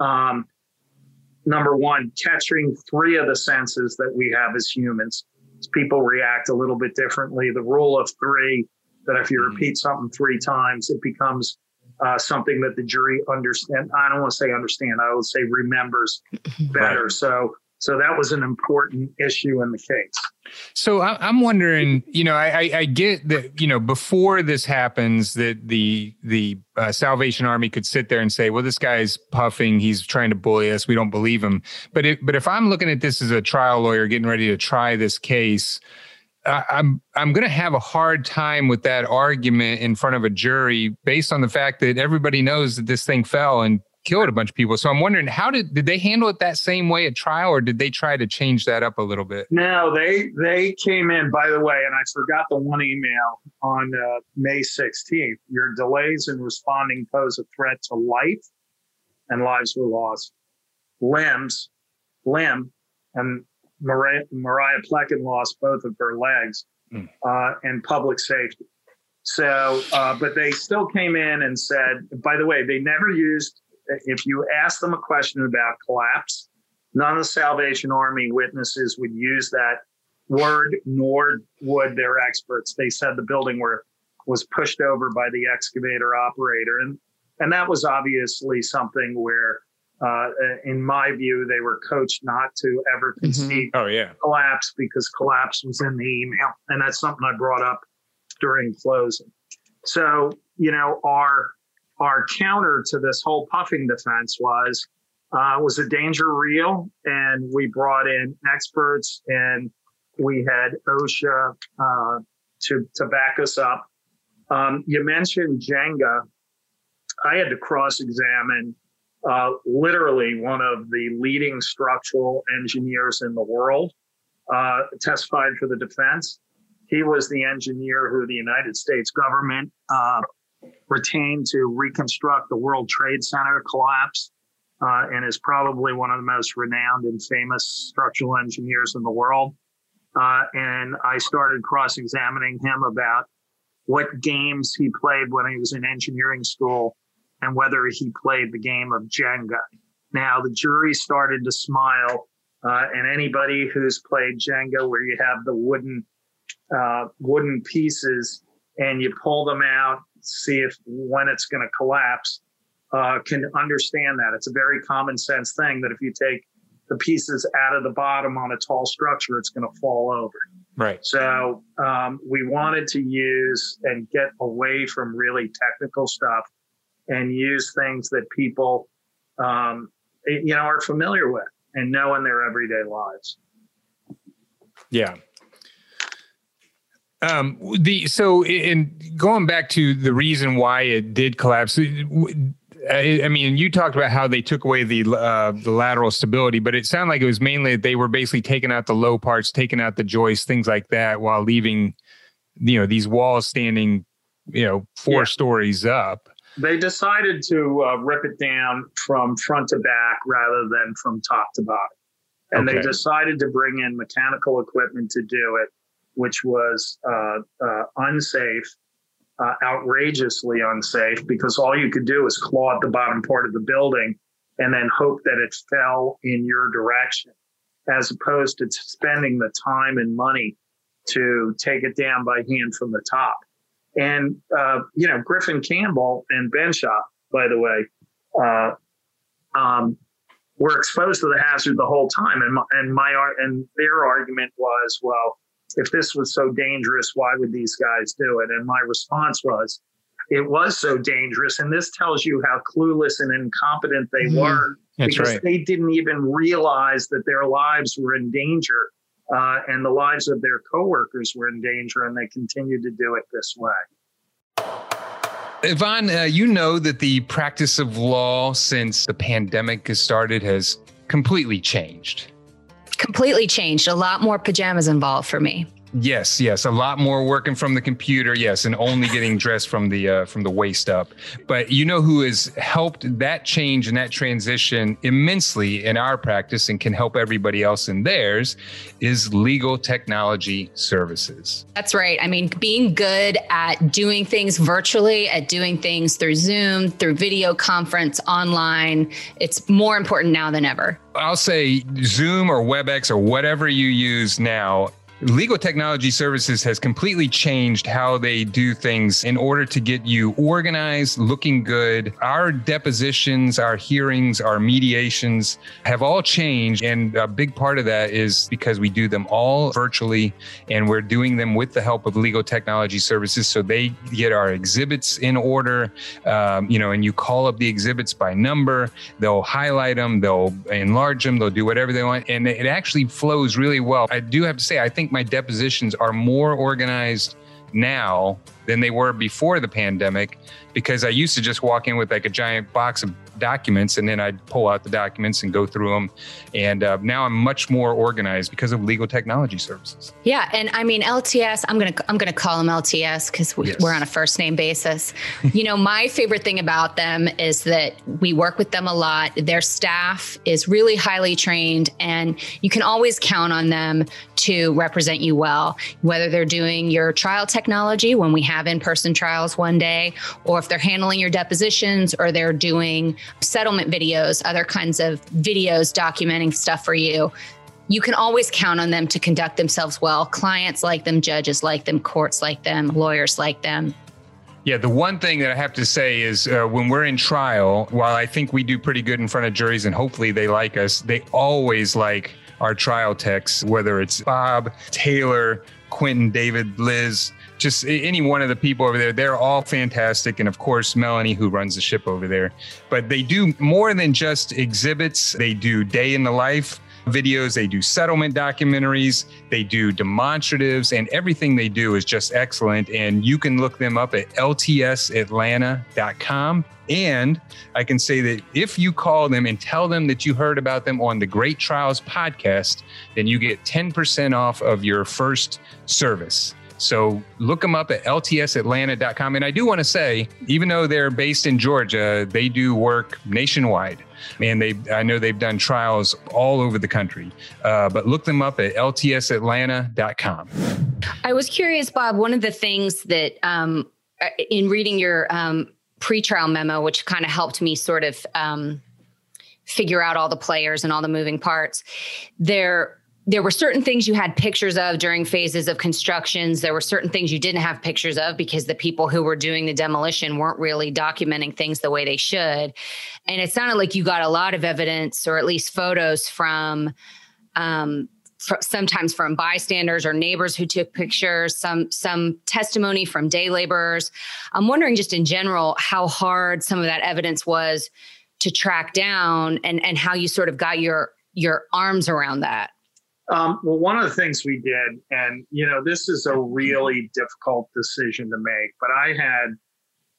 Um, number one, catching three of the senses that we have as humans. People react a little bit differently. The rule of three, that if you mm-hmm. repeat something three times, it becomes uh, something that the jury understand. I don't want to say understand. I would say remembers better. Right. So so that was an important issue in the case. So I'm wondering, you know, I, I get that, you know, before this happens, that the the uh, Salvation Army could sit there and say, "Well, this guy's puffing. He's trying to bully us. We don't believe him." But if, but if I'm looking at this as a trial lawyer getting ready to try this case, I'm I'm going to have a hard time with that argument in front of a jury based on the fact that everybody knows that this thing fell and killed a bunch of people. So I'm wondering how did did they handle it that same way at trial, or did they try to change that up a little bit? No, they they came in. By the way, and I forgot the one email on uh, May 16th. Your delays in responding pose a threat to life, and lives were lost. Limbs, limb, and Mariah, Mariah Plekan lost both of her legs, mm. uh, and public safety. So, uh, but they still came in and said, by the way, they never used if you ask them a question about collapse, none of the Salvation Army witnesses would use that word, nor would their experts. They said the building were, was pushed over by the excavator operator. And, and that was obviously something where, uh, in my view, they were coached not to ever mm-hmm. concede mm-hmm. oh, yeah. collapse because collapse was in the email. And that's something I brought up during closing. So, you know, our our counter to this whole puffing defense was uh, was the danger real? And we brought in experts and we had OSHA uh, to, to back us up. Um, you mentioned Jenga. I had to cross examine uh, literally one of the leading structural engineers in the world, uh, testified for the defense. He was the engineer who the United States government uh, retained to reconstruct the World Trade Center collapse uh, and is probably one of the most renowned and famous structural engineers in the world. Uh, and I started cross examining him about what games he played when he was in engineering school and whether he played the game of Jenga. Now, the jury started to smile, uh, and anybody who's played Jenga, where you have the wooden uh, wooden pieces and you pull them out see if when it's going to collapse. uh, can understand that. It's a very common sense thing that if you take the pieces out of the bottom on a tall structure, it's going to fall over. Right. So um, we wanted to use and get away from really technical stuff and use things that people, um, you know, are familiar with and know in their everyday lives. Yeah. Um, the so in going back to the reason why it did collapse. I, mean, you talked about how they took away the uh, the lateral stability, but it sounded like it was mainly they were basically taking out the low parts, taking out the joists, things like that, while leaving, you know, these walls standing, you know, four yeah. stories up. They decided to uh, rip it down from front to back rather than from top to bottom, and okay. they decided to bring in mechanical equipment to do it, which was uh, uh unsafe uh, outrageously unsafe because all you could do is claw at the bottom part of the building and then hope that it fell in your direction, as opposed to spending the time and money to take it down by hand from the top. And, uh, you know, Griffin Campbell and Benschop, by the way, uh, um, were exposed to the hazard the whole time. And my, and my and their argument was, well, if this was so dangerous, why would these guys do it? And my response was, it was so dangerous. And this tells you how clueless and incompetent they mm-hmm. were That's because right. they didn't even realize that their lives were in danger uh, and the lives of their coworkers were in danger, and they continued to do it this way. Yvonne, uh, you know that the practice of law since the pandemic has started has completely changed completely changed. A lot more pajamas involved for me. Yes, yes, a lot more working from the computer. Yes, and only getting dressed from the uh, from the waist up. But you know who has helped that change and that transition immensely in our practice and can help everybody else in theirs is Legal Technology Services. That's right. I mean, being good at doing things virtually, at doing things through Zoom, through video conference, online, it's more important now than ever. I'll say Zoom or WebEx or whatever you use now Legal Technology Services has completely changed how they do things in order to get you organized, looking good. Our depositions, our hearings, our mediations have all changed. And a big part of that is because we do them all virtually and we're doing them with the help of Legal Technology Services. So they get our exhibits in order, um, you know, and you call up the exhibits by number, they'll highlight them, they'll enlarge them, they'll do whatever they want. And it actually flows really well. I do have to say, I think my depositions are more organized now than they were before the pandemic because I used to just walk in with like a giant box of documents and then I'd pull out the documents and go through them. And uh, now I'm much more organized because of legal technology services. Yeah, and I mean LTS. I'm gonna I'm gonna call them LTS because we, yes. we're on a first name basis. <laughs> you know, my favorite thing about them is that we work with them a lot. Their staff is really highly trained, and you can always count on them to represent you well. Whether they're doing your trial technology when we have in person trials one day, or if they're handling your depositions, or they're doing settlement videos, other kinds of videos documenting stuff for you. You can always count on them to conduct themselves well. Clients like them, judges like them, courts like them, lawyers like them. Yeah, the one thing that I have to say is uh, when we're in trial, while I think we do pretty good in front of juries and hopefully they like us, they always like our trial techs, whether it's Bob, Taylor, Quentin, David, Liz just any one of the people over there, they're all fantastic. And of course, Melanie, who runs the ship over there. But they do more than just exhibits, they do day in the life videos, they do settlement documentaries, they do demonstratives, and everything they do is just excellent. And you can look them up at ltsatlanta.com. And I can say that if you call them and tell them that you heard about them on the Great Trials podcast, then you get 10% off of your first service. So look them up at ltsatlanta.com. And I do want to say, even though they're based in Georgia, they do work nationwide. And they, I know they've done trials all over the country. Uh, but look them up at ltsatlanta.com. I was curious, Bob. One of the things that um, in reading your um, pre-trial memo, which kind of helped me sort of um, figure out all the players and all the moving parts, there there were certain things you had pictures of during phases of constructions. There were certain things you didn't have pictures of because the people who were doing the demolition weren't really documenting things the way they should. And it sounded like you got a lot of evidence, or at least photos from, um, sometimes from bystanders or neighbors who took pictures. Some some testimony from day laborers. I'm wondering, just in general, how hard some of that evidence was to track down, and and how you sort of got your your arms around that. Um, well, one of the things we did, and you know, this is a really difficult decision to make, but I had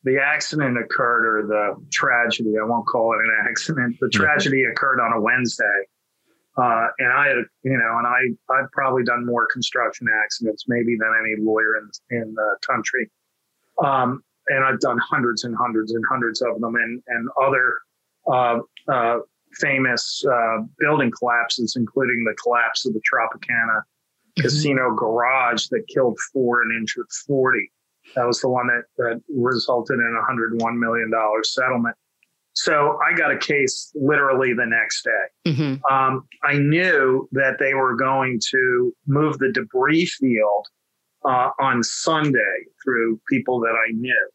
the accident occurred or the tragedy, I won't call it an accident, the tragedy occurred on a Wednesday. Uh, and I had, you know, and I, I've probably done more construction accidents maybe than any lawyer in, in the country. Um, and I've done hundreds and hundreds and hundreds of them and, and other, uh, uh, famous uh, building collapses, including the collapse of the Tropicana mm-hmm. casino garage that killed four and injured 40. That was the one that, that resulted in a $101 million settlement. So I got a case literally the next day. Mm-hmm. Um, I knew that they were going to move the debris field uh, on Sunday through people that I knew.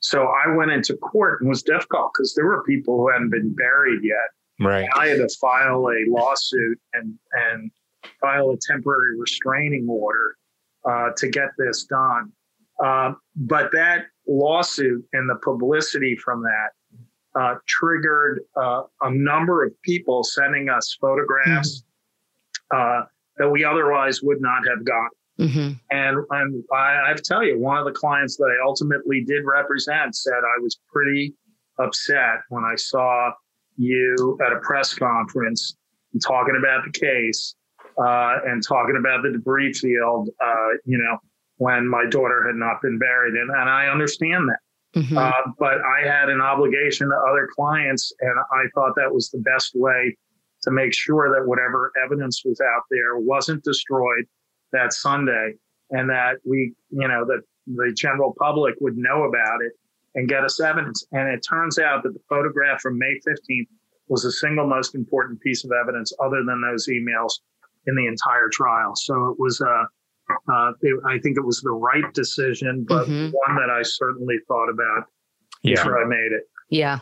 So I went into court and was difficult because there were people who hadn't been buried yet. Right. I had to file a lawsuit and and file a temporary restraining order uh, to get this done. Uh, but that lawsuit and the publicity from that uh, triggered uh, a number of people sending us photographs mm-hmm. that we otherwise would not have gotten. Mm-hmm. And, and I, I have to tell you, one of the clients that I ultimately did represent said I was pretty upset when I saw you at a press conference talking about the case uh, and talking about the debris field, uh, you know, when my daughter had not been buried. And, and I understand that. Mm-hmm. Uh, but I had an obligation to other clients, and I thought that was the best way to make sure that whatever evidence was out there wasn't destroyed that Sunday, and that we, you know, that the general public would know about it and get us evidence. And it turns out that the photograph from May 15th was the single most important piece of evidence other than those emails in the entire trial. So it was, uh, uh, it, I think it was the right decision, but mm-hmm. one that I certainly thought about yeah. before I made it. Yeah.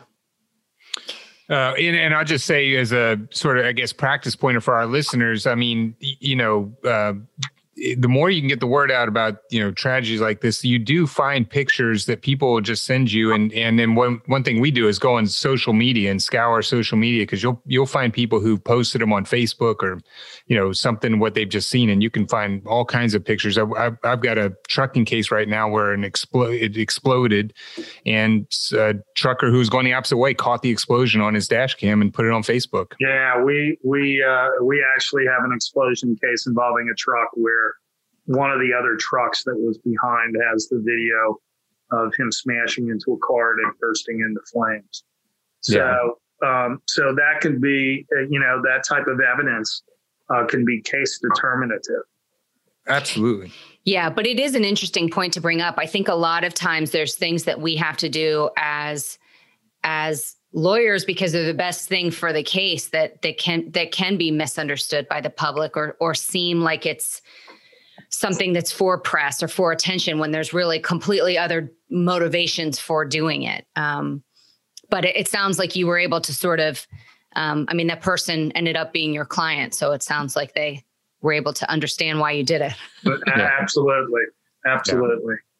Uh, and, and, I'll just say, as a sort of, I guess, practice pointer for our listeners, I mean, you know, uh, the more you can get the word out about you know tragedies like this you do find pictures that people just send you. And and then one one thing we do is go on social media and scour social media because you'll you'll find people who've posted them on facebook or you know something what they've just seen. And you can find all kinds of pictures. I've, I've got a trucking case right now where an explode it exploded. And a trucker who was going the opposite way caught the explosion on his dash cam and put it on facebook. Yeah we we uh, we actually have an explosion case involving a truck where one of the other trucks that was behind has the video of him smashing into a car and bursting into flames. So, yeah. um, so that can be, uh, you know, that type of evidence uh, can be case determinative. Absolutely. Yeah, but it is an interesting point to bring up. I think a lot of times there's things that we have to do as as lawyers because they're the best thing for the case that that can that can be misunderstood by the public or or seem like it's something that's for press or for attention when there's really completely other motivations for doing it. Um, but it, it, sounds like you were able to sort of, um, I mean, that person ended up being your client. So it sounds like they were able to understand why you did it. absolutely. Absolutely. Yeah.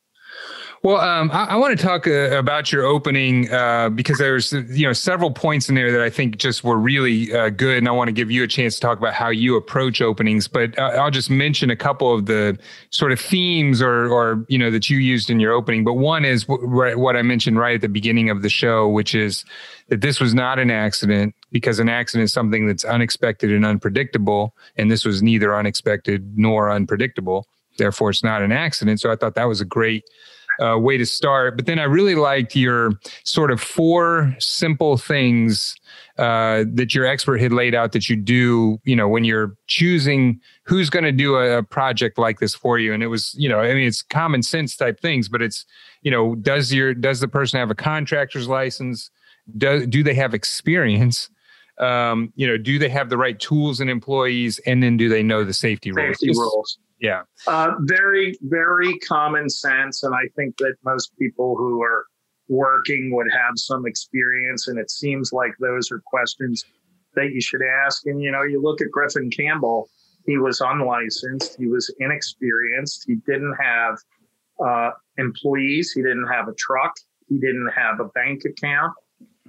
Well, um, I, I want to talk uh, about your opening uh, because there's you know several points in there that I think just were really uh, good, and I want to give you a chance to talk about how you approach openings. But uh, I'll just mention a couple of the sort of themes or or you know that you used in your opening. But one is w- what I mentioned right at the beginning of the show, which is that this was not an accident because an accident is something that's unexpected and unpredictable, and this was neither unexpected nor unpredictable. Therefore, it's not an accident. So I thought that was a great uh, way to start. But then I really liked your sort of four simple things uh, that your expert had laid out that you do, you know, when you're choosing who's going to do a, a, project like this for you. And it was, you know, I mean, it's common sense type things, but it's, you know, does your does the person have a contractor's license? Do do they have experience? Um, you know, do they have the right tools and employees, and then do they know the safety rules? Safety rules. Yeah. Uh, very, very common sense. And I think that most people who are working would have some experience. And it seems like those are questions that you should ask. And, you know, you look at Griffin Campbell, he was unlicensed, he was inexperienced, he didn't have uh, employees, he didn't have a truck, he didn't have a bank account.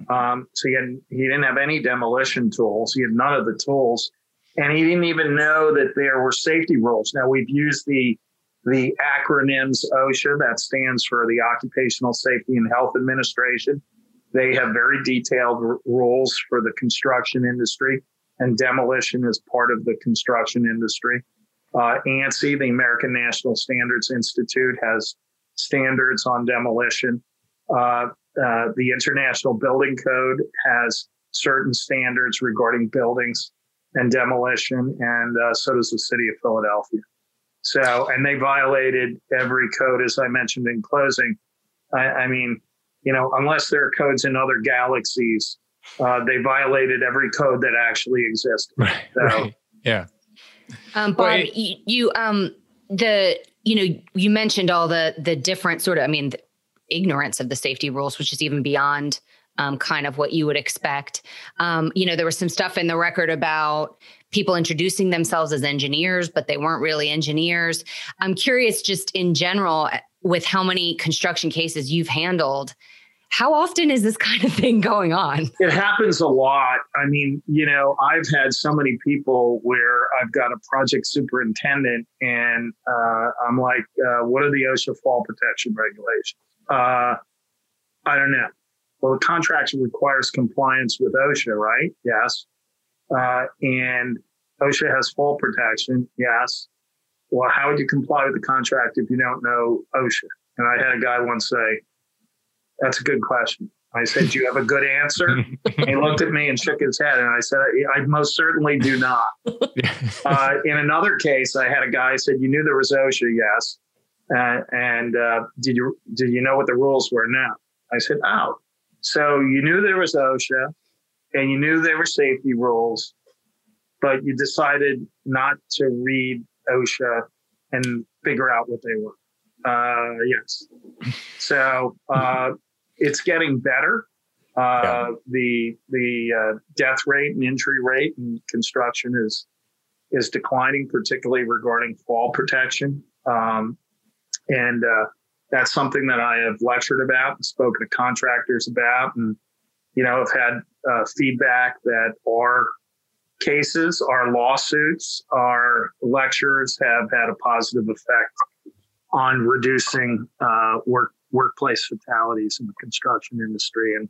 Um, so he, had, he didn't have any demolition tools. He had none of the tools and he didn't even know that there were safety rules. Now we've used the the acronyms OSHA that stands for the Occupational Safety and Health Administration. They have very detailed r- rules for the construction industry, and demolition is part of the construction industry. Uh, ANSI, the American National Standards Institute, has standards on demolition. Uh, uh, the International Building Code has certain standards regarding buildings and demolition, and uh, so does the city of Philadelphia. So, and they violated every code, as I mentioned in closing. I, I mean, you know, unless there are codes in other galaxies, uh, they violated every code that actually existed. Right. So, right. Yeah. Um, Bob, you, you um the you know you mentioned all the the different sort of I mean ignorance of the safety rules, which is even beyond um, kind of what you would expect. Um, you know, there was some stuff in the record about people introducing themselves as engineers, but they weren't really engineers. I'm curious, just in general, with how many construction cases you've handled. How often is this <laughs> kind of thing going on? It happens a lot. I mean, you know, I've had so many people where I've got a project superintendent and uh, I'm like, uh, what are the OSHA fall protection regulations? Uh, I don't know. Well, the contract requires compliance with OSHA, right? Yes. Uh, and OSHA has fall protection. Yes. Well, how would you comply with the contract if you don't know OSHA? And I had a guy once say, that's a good question. I said, Do you have a good answer? <laughs> he looked at me and shook his head. And I said, I most certainly do not. <laughs> uh, in another case, I had a guy said, You knew there was OSHA? Yes. Uh, and uh, did you did you know what the rules were? now? I said, Oh, so you knew there was OSHA and you knew there were safety rules, but you decided not to read OSHA and figure out what they were. Uh, yes. So uh, it's getting better. Uh, yeah. The the uh, death rate and injury rate in construction is is declining, particularly regarding fall protection. Um, and uh, that's something that I have lectured about and spoken to contractors about, and you know, have had uh, feedback that our cases, our lawsuits, our lectures have had a positive effect on reducing uh, work workplace fatalities in the construction industry. And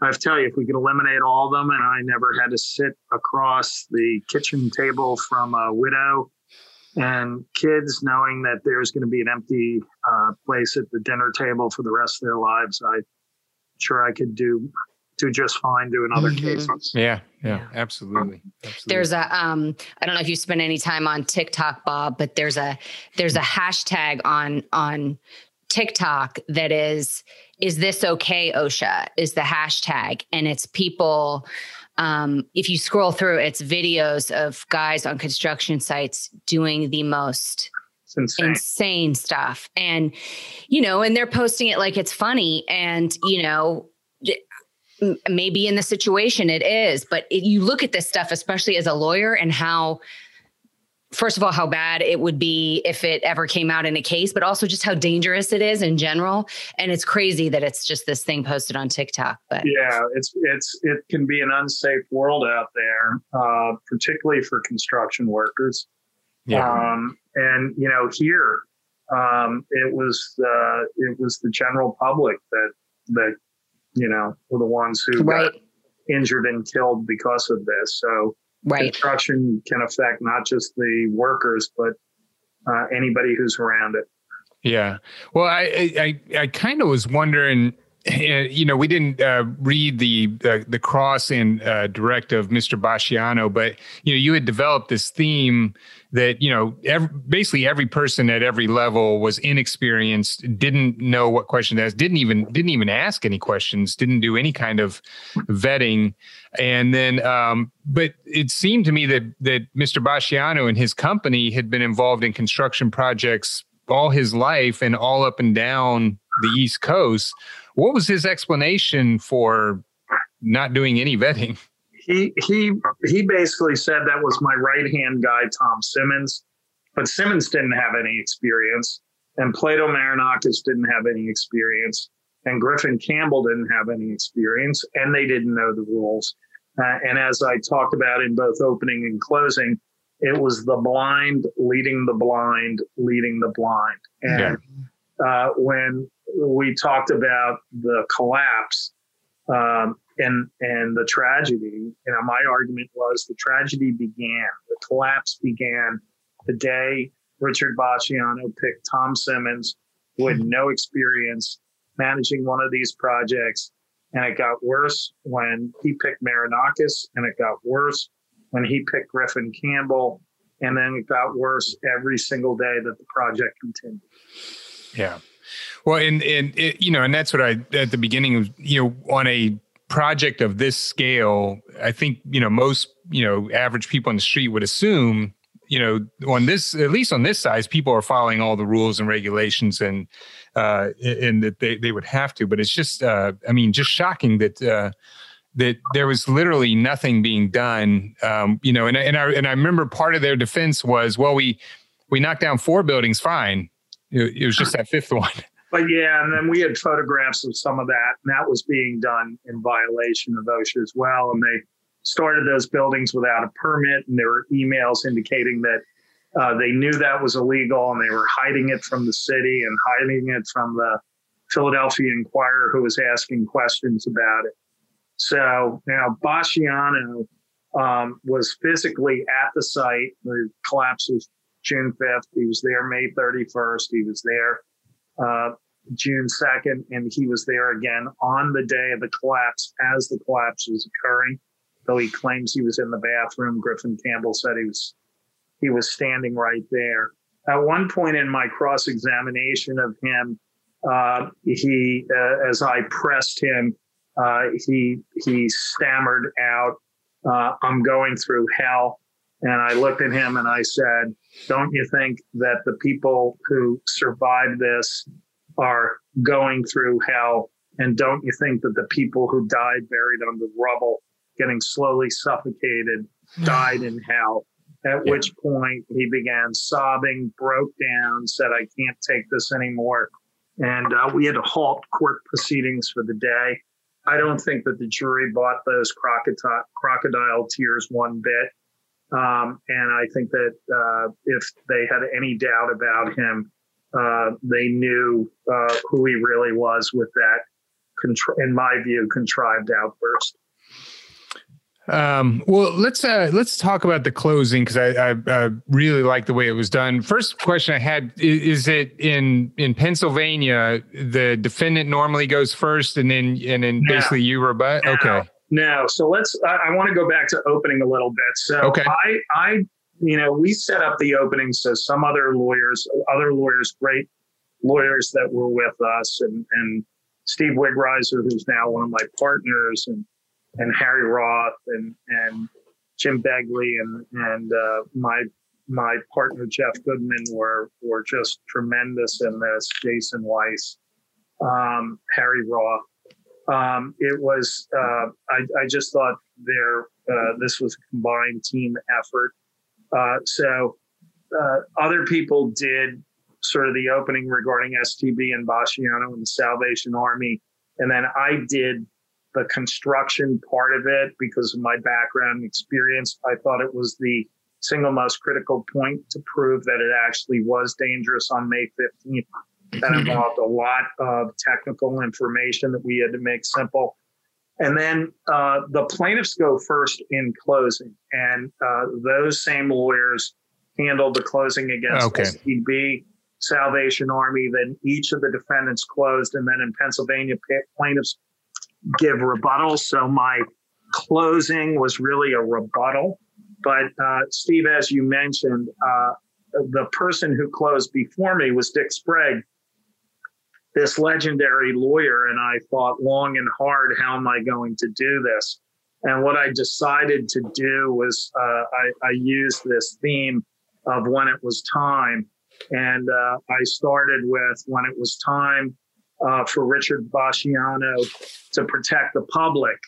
I have to tell you, if we could eliminate all of them, and I never had to sit across the kitchen table from a widow and kids knowing that there's going to be an empty uh, place at the dinner table for the rest of their lives, I'm sure I could do do just fine doing other mm-hmm. cases. Yeah, yeah, absolutely. absolutely. There's a um I don't know if you spend any time on TikTok, Bob, but there's a there's a hashtag on on TikTok that is is this okay OSHA is the hashtag and it's people um, if you scroll through, it's videos of guys on construction sites doing the most insane. insane stuff. And, you know, and they're posting it like it's funny. And, you know, maybe in the situation it is, but it, you look at this stuff, especially as a lawyer, and how first of all how bad it would be if it ever came out in a case but also just how dangerous it is in general and it's crazy that it's just this thing posted on tiktok but yeah it's it's it can be an unsafe world out there uh, particularly for construction workers yeah. Um, and you know here um, it was uh, it was the general public that that you know were the ones who right. got injured and killed because of this so Right. Construction can affect not just the workers, but uh, anybody who's around it. Yeah. Well, I I, I kind of was wondering you know, we didn't uh, read the uh, the cross and uh, direct of Mr. Basciano, but you know, you had developed this theme that you know, every, basically every person at every level was inexperienced, didn't know what question to ask, didn't even didn't even ask any questions, didn't do any kind of vetting, and then, um, but it seemed to me that that Mr. Basciano and his company had been involved in construction projects all his life and all up and down the East Coast. What was his explanation for not doing any vetting? He he he basically said that was my right hand guy, Tom Simmons, but Simmons didn't have any experience, and Plato Marinakis didn't have any experience, and Griffin Campbell didn't have any experience, and they didn't know the rules. Uh, and as I talked about in both opening and closing, it was the blind leading the blind, leading the blind. And yeah. uh, when we talked about the collapse um, and and the tragedy, you know, my argument was the tragedy began, the collapse began the day Richard Basciano picked Tom Simmons, who had no experience managing one of these projects. And it got worse when he picked Marinakis, and it got worse when he picked Griffin Campbell. And then it got worse every single day that the project continued. Yeah. Well, and, and it, you know, and that's what I, at the beginning of, you know, on a project of this scale, I think, you know, most, you know, average people on the street would assume, you know, on this, at least on this size, people are following all the rules and regulations and, uh, and that they, they would have to, but it's just, uh, I mean, just shocking that, uh, that there was literally nothing being done. Um, you know, and and I and I remember part of their defense was, well, we we knocked down four buildings, fine. It, it was just that fifth one. <laughs> But yeah, and then we had photographs of some of that, and that was being done in violation of OSHA as well. And they started those buildings without a permit, and there were emails indicating that uh, they knew that was illegal, and they were hiding it from the city and hiding it from the Philadelphia Inquirer, who was asking questions about it. So now Basciano um, was physically at the site. The collapse was June 5th. He was there May 31st. He was there uh, June 2nd, and he was there again on the day of the collapse as the collapse was occurring. Though he claims he was in the bathroom, Griffin Campbell said he was he was standing right there. At one point in my cross examination of him, uh, he, uh, as I pressed him, uh, he he stammered out, uh, "I'm going through hell." And I looked at him and I said, "Don't you think that the people who survived this are going through hell? And don't you think that the people who died buried under rubble, getting slowly suffocated, died in hell?" At yeah. which point he began sobbing, broke down, said, "I can't take this anymore." And uh, we had to halt court proceedings for the day. I don't think that the jury bought those crocodile, crocodile tears one bit. Um, and I think that uh, if they had any doubt about him, uh, they knew uh, who he really was with that, in my view, contrived outburst. Um, well, let's uh, let's talk about the closing because I, I uh, really like the way it was done. First question I had is, is, it in in Pennsylvania the defendant normally goes first and then and then no. basically you rebut? No. Okay. No. So let's. I, I want to go back to opening a little bit. So okay. I I you know we set up the opening so some other lawyers, other lawyers, great lawyers that were with us, and and Steve Wigrizer, who's now one of my partners, and and Harry Roth and and Jim Begley and and uh, my my partner Jeff Goodman were were just tremendous in this. Jason Weiss, um, Harry Roth. Um, it was uh, I, I just thought there uh, this was a combined team effort. Uh, so uh, other people did sort of the opening regarding STB and Basciano and the Salvation Army, and then I did the construction part of it because of my background and experience. I thought it was the single most critical point to prove that it actually was dangerous on May 15th. That involved a lot of technical information that we had to make simple. And then uh, the plaintiffs go first in closing, and uh, those same lawyers handled the closing against okay. STB Salvation Army. Then each of the defendants closed, and then in Pennsylvania, plaintiffs give rebuttals. So my closing was really a rebuttal. But uh, Steve, as you mentioned, uh, the person who closed before me was Dick Sprague, this legendary lawyer. And I thought long and hard, how am I going to do this? And what I decided to do was uh, I, I, used this theme of when it was time. And uh, I started with when it was time uh, for Richard Basciano to protect the public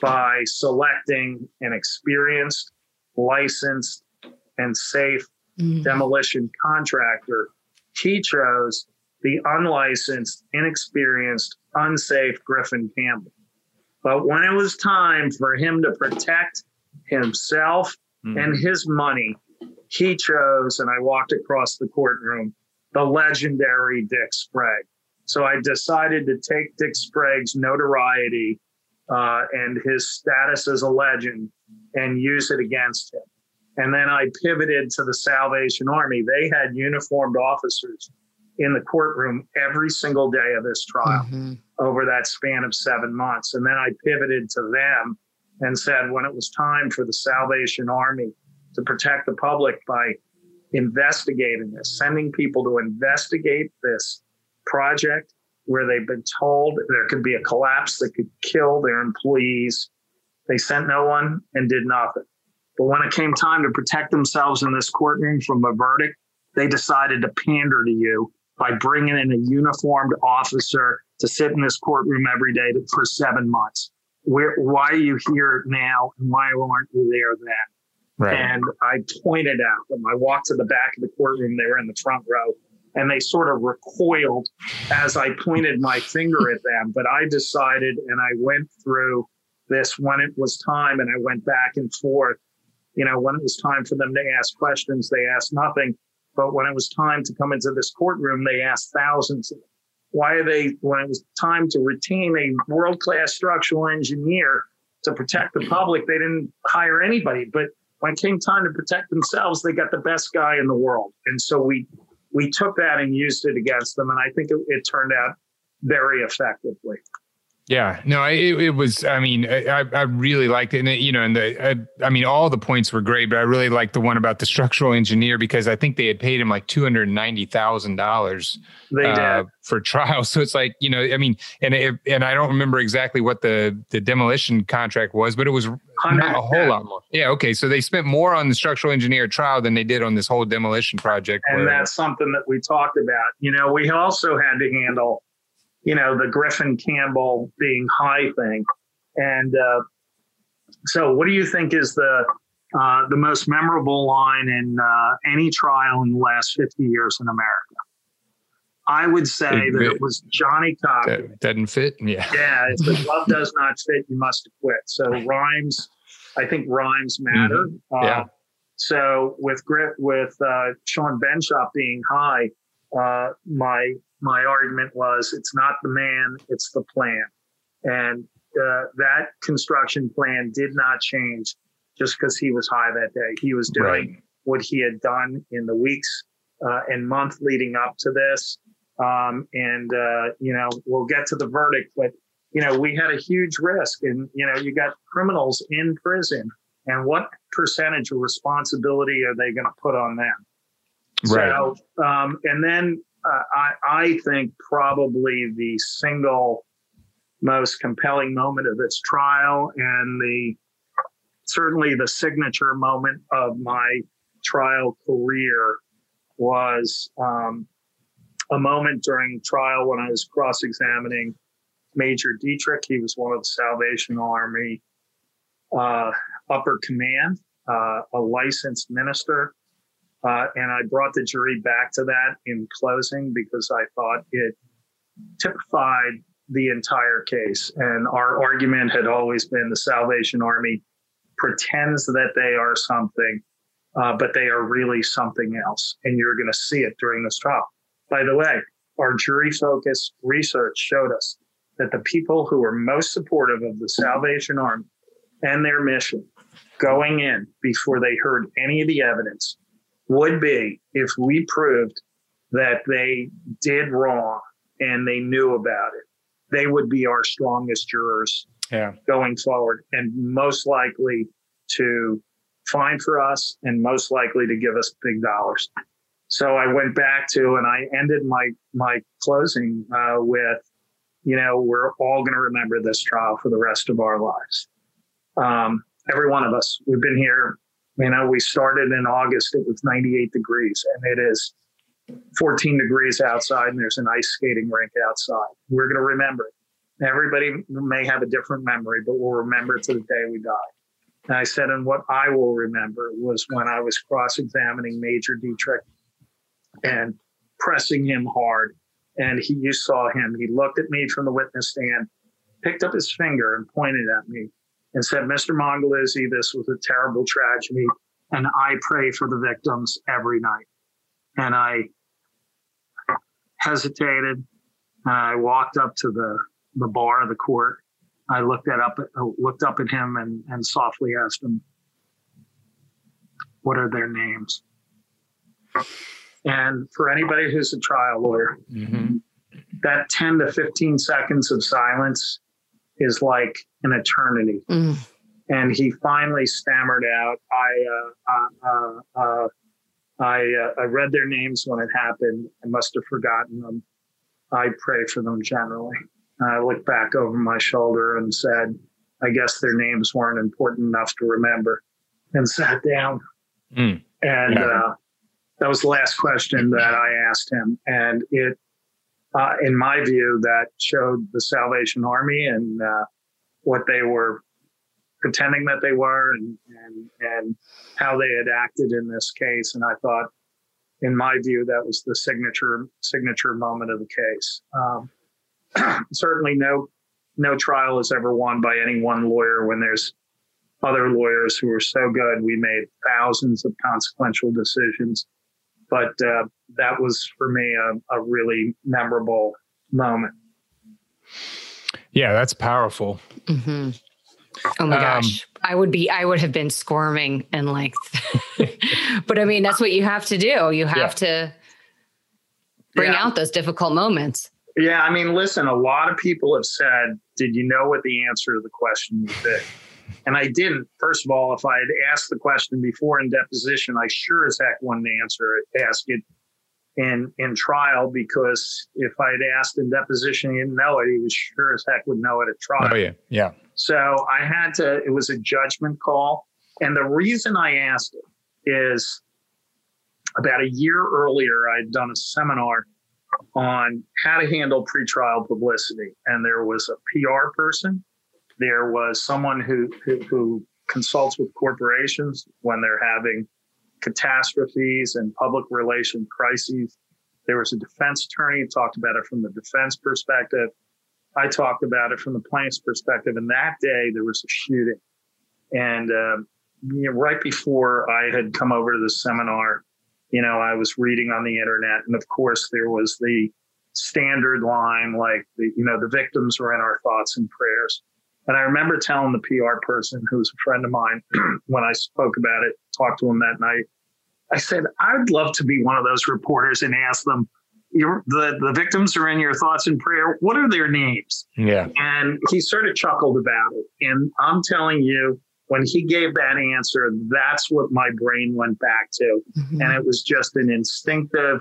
by selecting an experienced, licensed, and safe mm-hmm. demolition contractor. He chose the unlicensed, inexperienced, unsafe Griffin Campbell. But when it was time for him to protect himself mm-hmm. and his money, he chose, and I walked across the courtroom, the legendary Dick Sprague. So I decided to take Dick Sprague's notoriety uh, and his status as a legend and use it against him. And then I pivoted to the Salvation Army. They had uniformed officers in the courtroom every single day of this trial mm-hmm. over that span of seven months. And then I pivoted to them and said, when it was time for the Salvation Army to protect the public by investigating this, sending people to investigate this project where they've been told there could be a collapse that could kill their employees. They sent no one and did nothing. But when it came time to protect themselves in this courtroom from a verdict, they decided to pander to you by bringing in a uniformed officer to sit in this courtroom every day for seven months. Where, why are you here now and why aren't you there then? Right. And I pointed out them. I walked to the back of the courtroom. They were in the front row and they sort of recoiled as I pointed my finger at them. But I decided and I went through this when it was time and I went back and forth. You know, when it was time for them to ask questions, they asked nothing. But when it was time to come into this courtroom, they asked thousands. Why are they, when it was time to retain a world class structural engineer to protect the public, they didn't hire anybody. But when it came time to protect themselves, they got the best guy in the world. And so we we took that and used it against them, and I think it, it turned out very effectively. Yeah, no, it, it was. I mean, I, I really liked it, and it, you know, and the, I, I, mean, all the points were great, but I really liked the one about the structural engineer because I think they had paid him like two hundred ninety thousand dollars uh, for trial. <laughs> So it's like, you know, I mean, and it, and I don't remember exactly what the the demolition contract was, but it was not a whole lot more. Yeah, okay, so they spent more on the structural engineer trial than they did on this whole demolition project. And where, that's something that we talked about. You know, we also had to handle you know, the Griffin Campbell being high thing. And uh, so, what do you think is the uh, the most memorable line in uh, any trial in the last 50 years in America? I would say it, that it was Johnnie Cochran. That doesn't fit. Yeah. Yeah. If the glove does not fit, you must quit. So rhymes, I think rhymes matter. Mm-hmm. Yeah. Uh, so with grit, with uh, Sean Benschop being high, uh, my my argument was it's not the man, it's the plan. And uh, that construction plan did not change just because he was high that day. He was doing right. what he had done in the weeks uh, and month leading up to this. Um, and, uh, you know, we'll get to the verdict, but, you know, we had a huge risk. And, you know, you got criminals in prison. And what percentage of responsibility are they going to put on them? Right. So, um, and then uh, I, I think probably the single most compelling moment of this trial and the certainly the signature moment of my trial career was um, a moment during trial when I was cross examining Major Dietrich. He was one of the Salvation Army uh, upper command, uh, a licensed minister. Uh, and I brought the jury back to that in closing because I thought it typified the entire case. And our argument had always been the Salvation Army pretends that they are something, uh, but they are really something else. And you're going to see it during this trial. By the way, our jury focused research showed us that the people who were most supportive of the Salvation Army and their mission going in before they heard any of the evidence would be if we proved that they did wrong and they knew about it, they would be our strongest jurors yeah. going forward and most likely to find for us and most likely to give us big dollars. So I went back to and I ended my my closing uh, with, you know, we're all going to remember this trial for the rest of our lives. Um, every one of us. We've been here. You know, we started in August. It was 98 degrees, and it is 14 degrees outside, and there's an ice skating rink outside. We're going to remember it. Everybody may have a different memory, but we'll remember it to the day we die. And I said, and what I will remember was when I was cross examining Major Dietrich and pressing him hard. And he, you saw him. He looked at me from the witness stand, picked up his finger and pointed at me and said, Mr. Mongeluzzi, this was a terrible tragedy. And I pray for the victims every night. And I hesitated. And I walked up to the, the bar of the court. I looked at up looked up at him and, and softly asked him, "What are their names?" And for anybody who's a trial lawyer, mm-hmm. that 10 to 15 seconds of silence is like an eternity. Mm. And he finally stammered out, I, uh, uh, uh, uh I, uh, I read their names when it happened. I must have forgotten them. I pray for them generally. And I looked back over my shoulder and said, I guess their names weren't important enough to remember, and sat down. Mm. And yeah. uh, that was the last question that I asked him. And it, uh, in my view, that showed the Salvation Army and uh, what they were pretending that they were and, and, and how they had acted in this case. And I thought, in my view, that was the signature signature moment of the case. Um, <clears throat> certainly, no no trial is ever won by any one lawyer when there's other lawyers who are so good. We made thousands of consequential decisions but uh, that was for me a, a really memorable moment. Yeah, that's powerful. Mm-hmm. Oh my um, gosh. I would be, I would have been squirming and like, <laughs> but I mean, that's what you have to do. You have yeah. to bring yeah. out those difficult moments. Yeah. I mean, listen, a lot of people have said, did you know what the answer to the question would be? And I didn't. First of all, if I had asked the question before in deposition, I sure as heck wouldn't answer it, ask it in in trial because if I had asked in deposition, he didn't know it, he was sure as heck would know it at trial. Oh yeah, yeah. So I had to. It was a judgment call, and the reason I asked it is about a year earlier, I'd done a seminar on how to handle pretrial publicity, and there was a PR person there was someone who, who, who consults with corporations when they're having catastrophes and public relation crises. There was a defense attorney who talked about it from the defense perspective. I talked about it from the plaintiff's perspective. And that day there was a shooting. And um, you know, right before I had come over to the seminar, you know, I was reading on the internet, and of course there was the standard line like the you know the victims were in our thoughts and prayers. And I remember telling the PR person who was a friend of mine <clears throat> when I spoke about it, talked to him that night. I said, I'd love to be one of those reporters and ask them, the, the victims are in your thoughts and prayer. What are their names? Yeah. And he sort of chuckled about it. And I'm telling you, when he gave that answer, that's what my brain went back to. Mm-hmm. And it was just an instinctive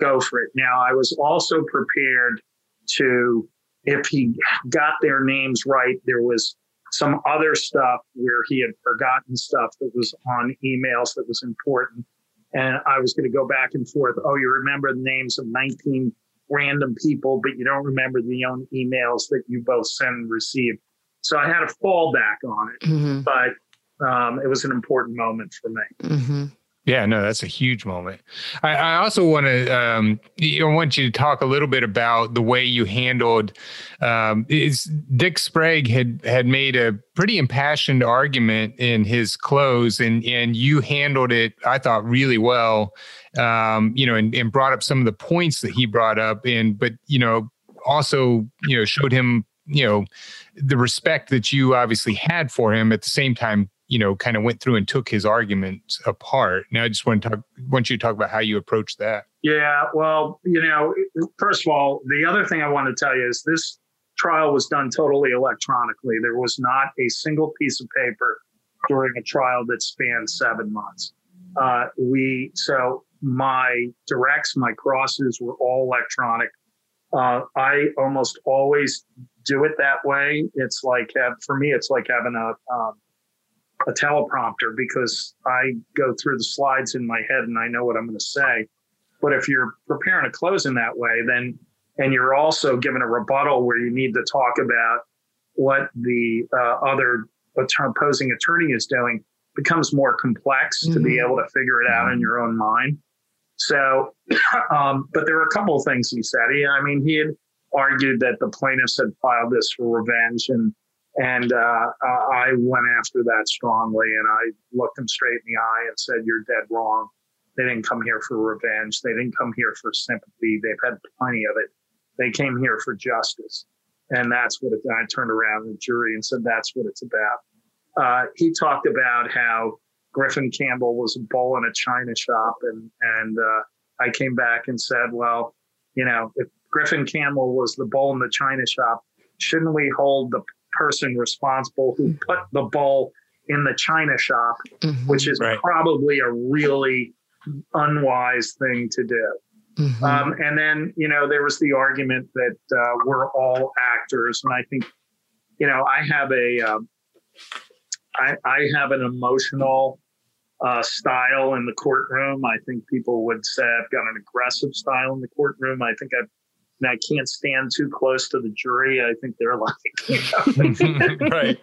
go for it. Now, I was also prepared to if he got their names right, there was some other stuff where he had forgotten stuff that was on emails that was important. And I was going to go back and forth. Oh, you remember the names of 19 random people, but you don't remember the own emails that you both send and receive. So I had a fallback on it, mm-hmm. but um, it was an important moment for me. Mm-hmm. Yeah, no, that's a huge moment. I, I also want to, um, I want you to talk a little bit about the way you handled. Um, is Dick Sprague had had made a pretty impassioned argument in his close, and and you handled it, I thought, really well. Um, you know, and, and brought up some of the points that he brought up, and but you know, also you know showed him you know the respect that you obviously had for him at the same time you know, kind of went through and took his arguments apart. Now, I just want to talk, want you to talk about how you approach that. Yeah, well, you know, first of all, the other thing I want to tell you is this trial was done totally electronically. There was not a single piece of paper during a trial that spanned seven months. Uh, we so my directs, my crosses were all electronic. Uh, I almost always do it that way. It's like for me, it's like having a um, a teleprompter because I go through the slides in my head and I know what I'm going to say. But if you're preparing a close in that way, then and you're also given a rebuttal where you need to talk about what the uh, other opposing attorney is doing becomes more complex mm-hmm. to be mm-hmm. able to figure it out in your own mind. So, <clears throat> um, but there were a couple of things he said. He, I mean, he had argued that the plaintiffs had filed this for revenge, and and uh, uh, I went after that strongly, and I looked him straight in the eye and said, "You're dead wrong. They didn't come here for revenge. They didn't come here for sympathy. They've had plenty of it. They came here for justice." And that's what it, I turned around the jury and said, "That's what it's about." Uh, he talked about how Griffin Campbell was a bull in a china shop, and and uh, I came back and said, well, you know, if Griffin Campbell was the bull in the china shop, shouldn't we hold the person responsible who put the bull in the china shop, mm-hmm, which is right. probably a really unwise thing to do. Mm-hmm. Um, and then, you know, there was the argument that uh, we're all actors, and I think, you know, I have a uh, I, I have an emotional uh, style in the courtroom. I think people would say I've got an aggressive style in the courtroom. I think I've and I can't stand too close to the jury. I think they're like, <laughs> you know, <laughs> right.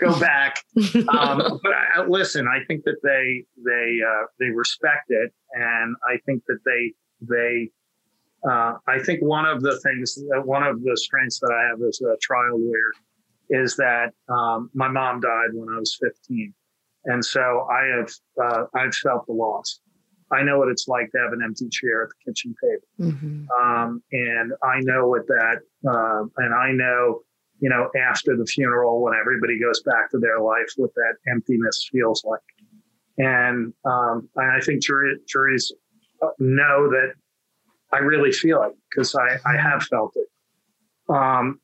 Go back. Um, but I, listen, I think that they they uh, they respect it, and I think that they they. Uh, I think one of the things, one of the strengths that I have as a trial lawyer is that um, my mom died when I was 15. And so I have, uh, I've felt the loss. I know what it's like to have an empty chair at the kitchen table. Mm-hmm. Um, and I know what that, uh, and I know, you know, after the funeral, when everybody goes back to their life, what that emptiness feels like. And, um, I think jury, juries know that I really feel it because I, I have felt it. Um,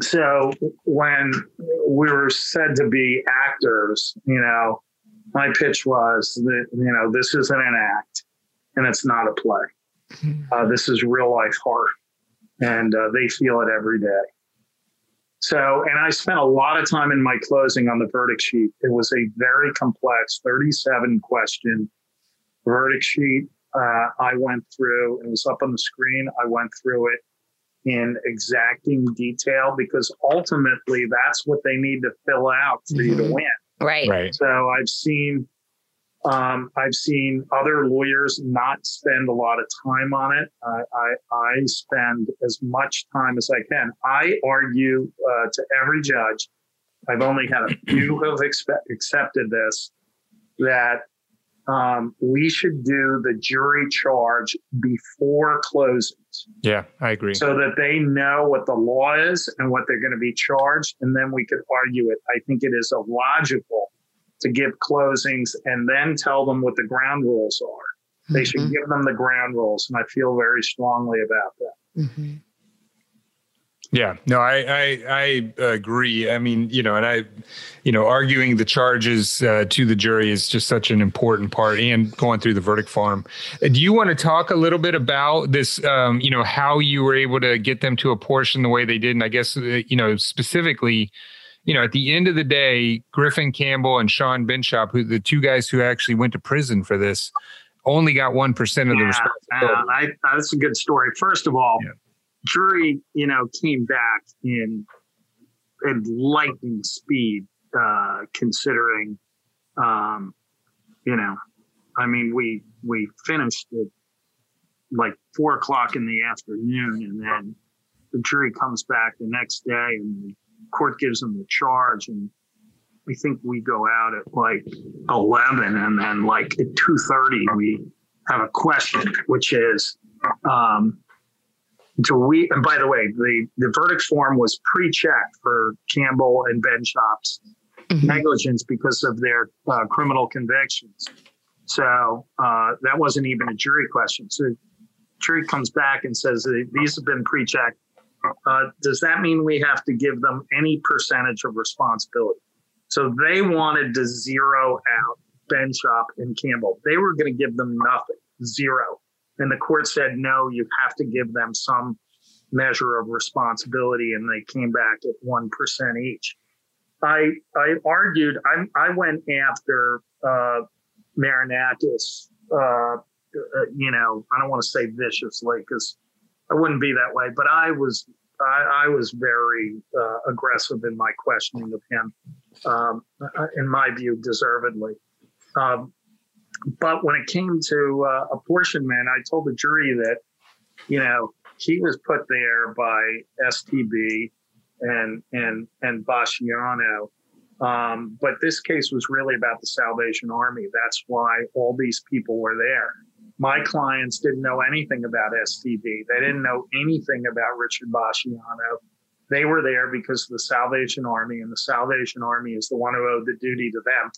so when we were said to be actors, you know, my pitch was that, you know, this isn't an act and it's not a play. Mm-hmm. Uh, this is real life horror and uh, they feel it every day. So, and I spent a lot of time in my closing on the verdict sheet. It was a very complex 37 question verdict sheet. Uh, I went through, it was up on the screen. I went through it in exacting detail because ultimately that's what they need to fill out for you to mm-hmm. win. Right. Right. So I've seen um, I've seen other lawyers not spend a lot of time on it. I, I, I spend as much time as I can. I argue uh, to every judge. I've only had a few who have expe- accepted this that um, we should do the jury charge before closings. Yeah, I agree. So that they know what the law is and what they're going to be charged, and then we could argue it. I think it is illogical to give closings and then tell them what the ground rules are. They mm-hmm. should give them the ground rules, and I feel very strongly about that. Mm-hmm. Yeah, no, I, I, I agree. I mean, you know, and I, you know, arguing the charges uh, to the jury is just such an important part, and going through the verdict form. Uh, do you want to talk a little bit about this? Um, you know, how you were able to get them to apportion the way they did, and I guess uh, you know specifically, you know, at the end of the day, Griffin Campbell and Sean Benschop, who the two guys who actually went to prison for this, only got one percent of the responsibility. Uh, I, that's a good story. First of all. Yeah jury, you know, came back in in lightning speed, uh, considering, um, you know, I mean, we we finished it like four o'clock in the afternoon, and then the jury comes back the next day, and the court gives them the charge, and we think we go out at like eleven, and then like at two thirty we have a question, which is. Um, do we and by the way the the verdict form was pre-checked for campbell and benschop's mm-hmm. negligence because of their uh, criminal convictions so uh, that wasn't even a jury question so jury comes back and says these have been pre-checked. Uh, does that mean we have to give them any percentage of responsibility? So they wanted to zero out Benschop and Campbell. They were going to give them nothing, zero. And the court said, no, you have to give them some measure of responsibility. And they came back at 1% each. I, I argued, I, I went after uh, Marinakos, uh, uh, you know, I don't want to say viciously because I wouldn't be that way, but I was I, I was very uh, aggressive in my questioning of him, um, in my view, deservedly. Um, but when it came to uh, apportionment, I told the jury that, you know, he was put there by STB and and and Basciano. Um, but this case was really about the Salvation Army. That's why all these people were there. My clients didn't know anything about STB. They didn't know anything about Richard Basciano. They were there because of the Salvation Army, and the Salvation Army is the one who owed the duty to them.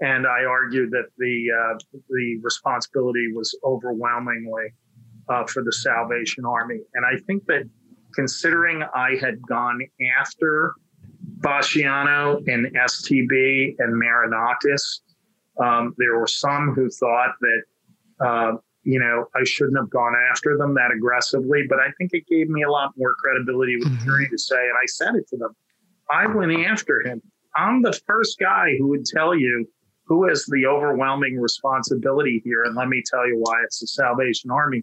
And I argued that the uh, the responsibility was overwhelmingly uh, for the Salvation Army. And I think that considering I had gone after Basciano and STB and Marinakos, um, there were some who thought that, uh, you know, I shouldn't have gone after them that aggressively, but I think it gave me a lot more credibility with the jury mm-hmm. to say, and I said it to them, I went after him. I'm the first guy who would tell you who has the overwhelming responsibility here. And let me tell you why it's the Salvation Army.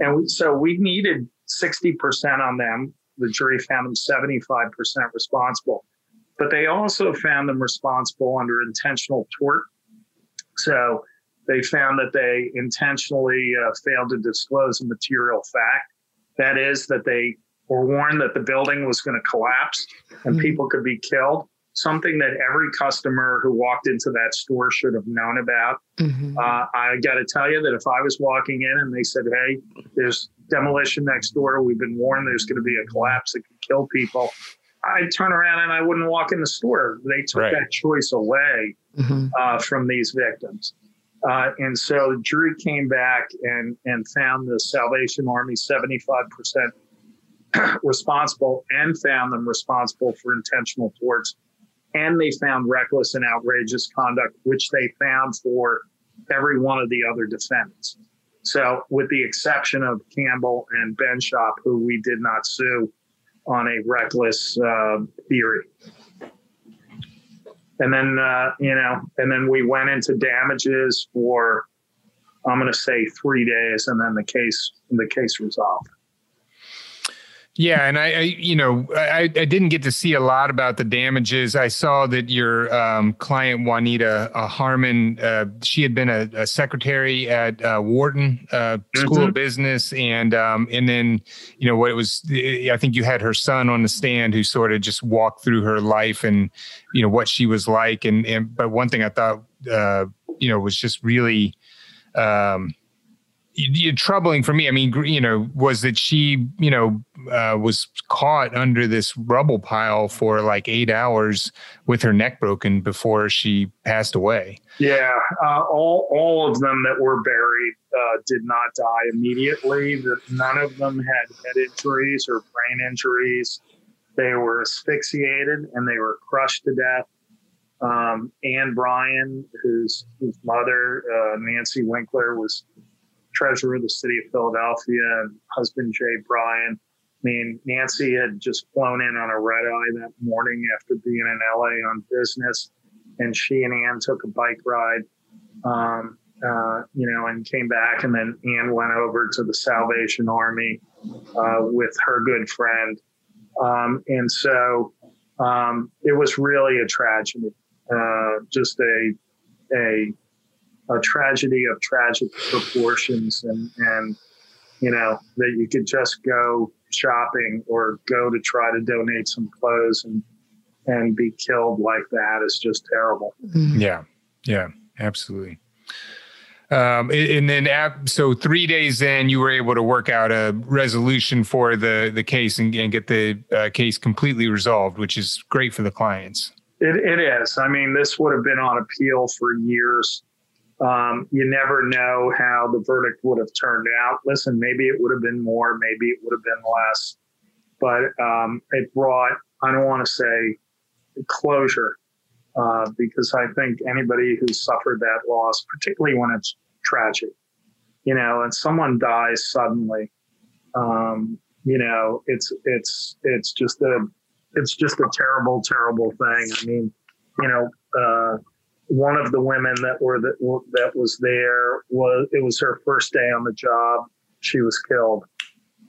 And so we needed 60% on them. The jury found them 75% responsible. But they also found them responsible under intentional tort. So they found that they intentionally uh, failed to disclose a material fact. That is, that they were warned that the building was going to collapse and mm-hmm. people could be killed something that every customer who walked into that store should have known about. Mm-hmm. Uh, I got to tell you that if I was walking in and they said, "Hey, there's demolition next door. We've been warned there's going to be a collapse that could kill people," I'd turn around and I wouldn't walk in the store. They took right. that choice away mm-hmm. uh, from these victims. Uh, and so the jury came back and, and found the Salvation Army 75% <clears throat> responsible and found them responsible for intentional torts and they found reckless and outrageous conduct, which they found for every one of the other defendants. So, with the exception of Campbell and Benschop, who we did not sue on a reckless uh, theory. And then, uh, you know, and then we went into damages for, I'm going to say three days, and then the case, the case resolved. Yeah, and I, I you know, I, I, didn't get to see a lot about the damages. I saw that your um, client Juanita uh, Harmon, uh, she had been a, a secretary at uh, Wharton uh, School mm-hmm. of Business, and um, and then you know what it was. I think you had her son on the stand who sort of just walked through her life and you know what she was like. And and but one thing I thought uh, you know was just really. Um, troubling for me. I mean, you know, was that she, you know, uh, was caught under this rubble pile for like eight hours with her neck broken before she passed away. Yeah, uh, all all of them that were buried uh, did not die immediately. That none of them had head injuries or brain injuries. They were asphyxiated and they were crushed to death. Um, Anne Bryan, whose whose mother uh, Nancy Winkler was treasurer of the city of Philadelphia and husband Jay Bryan. I mean, Nancy had just flown in on a red eye that morning after being in LA on business, and she and Anne took a bike ride, um, uh, you know, and came back. And then Anne went over to the Salvation Army uh, with her good friend, um, and so um, it was really a tragedy, uh, just a a a tragedy of tragic proportions and and you know that you could just go shopping or go to try to donate some clothes and and be killed like that is just terrible. Mm-hmm. yeah. Yeah absolutely. Um, and then so three days in you were able to work out a resolution for the the case and, and get the uh, case completely resolved which is great for the clients. It, it is. I mean this would have been on appeal for years Um, you never know how the verdict would have turned out. Listen, maybe it would have been more, maybe it would have been less, but um, it brought, I don't want to say closure, uh, because I think anybody who suffered that loss, particularly when it's tragic, you know, and someone dies suddenly, um, you know, it's it's it's just a it's just a terrible, terrible thing. I mean, you know, uh, one of the women that were that that was there was it was her first day on the job. She was killed.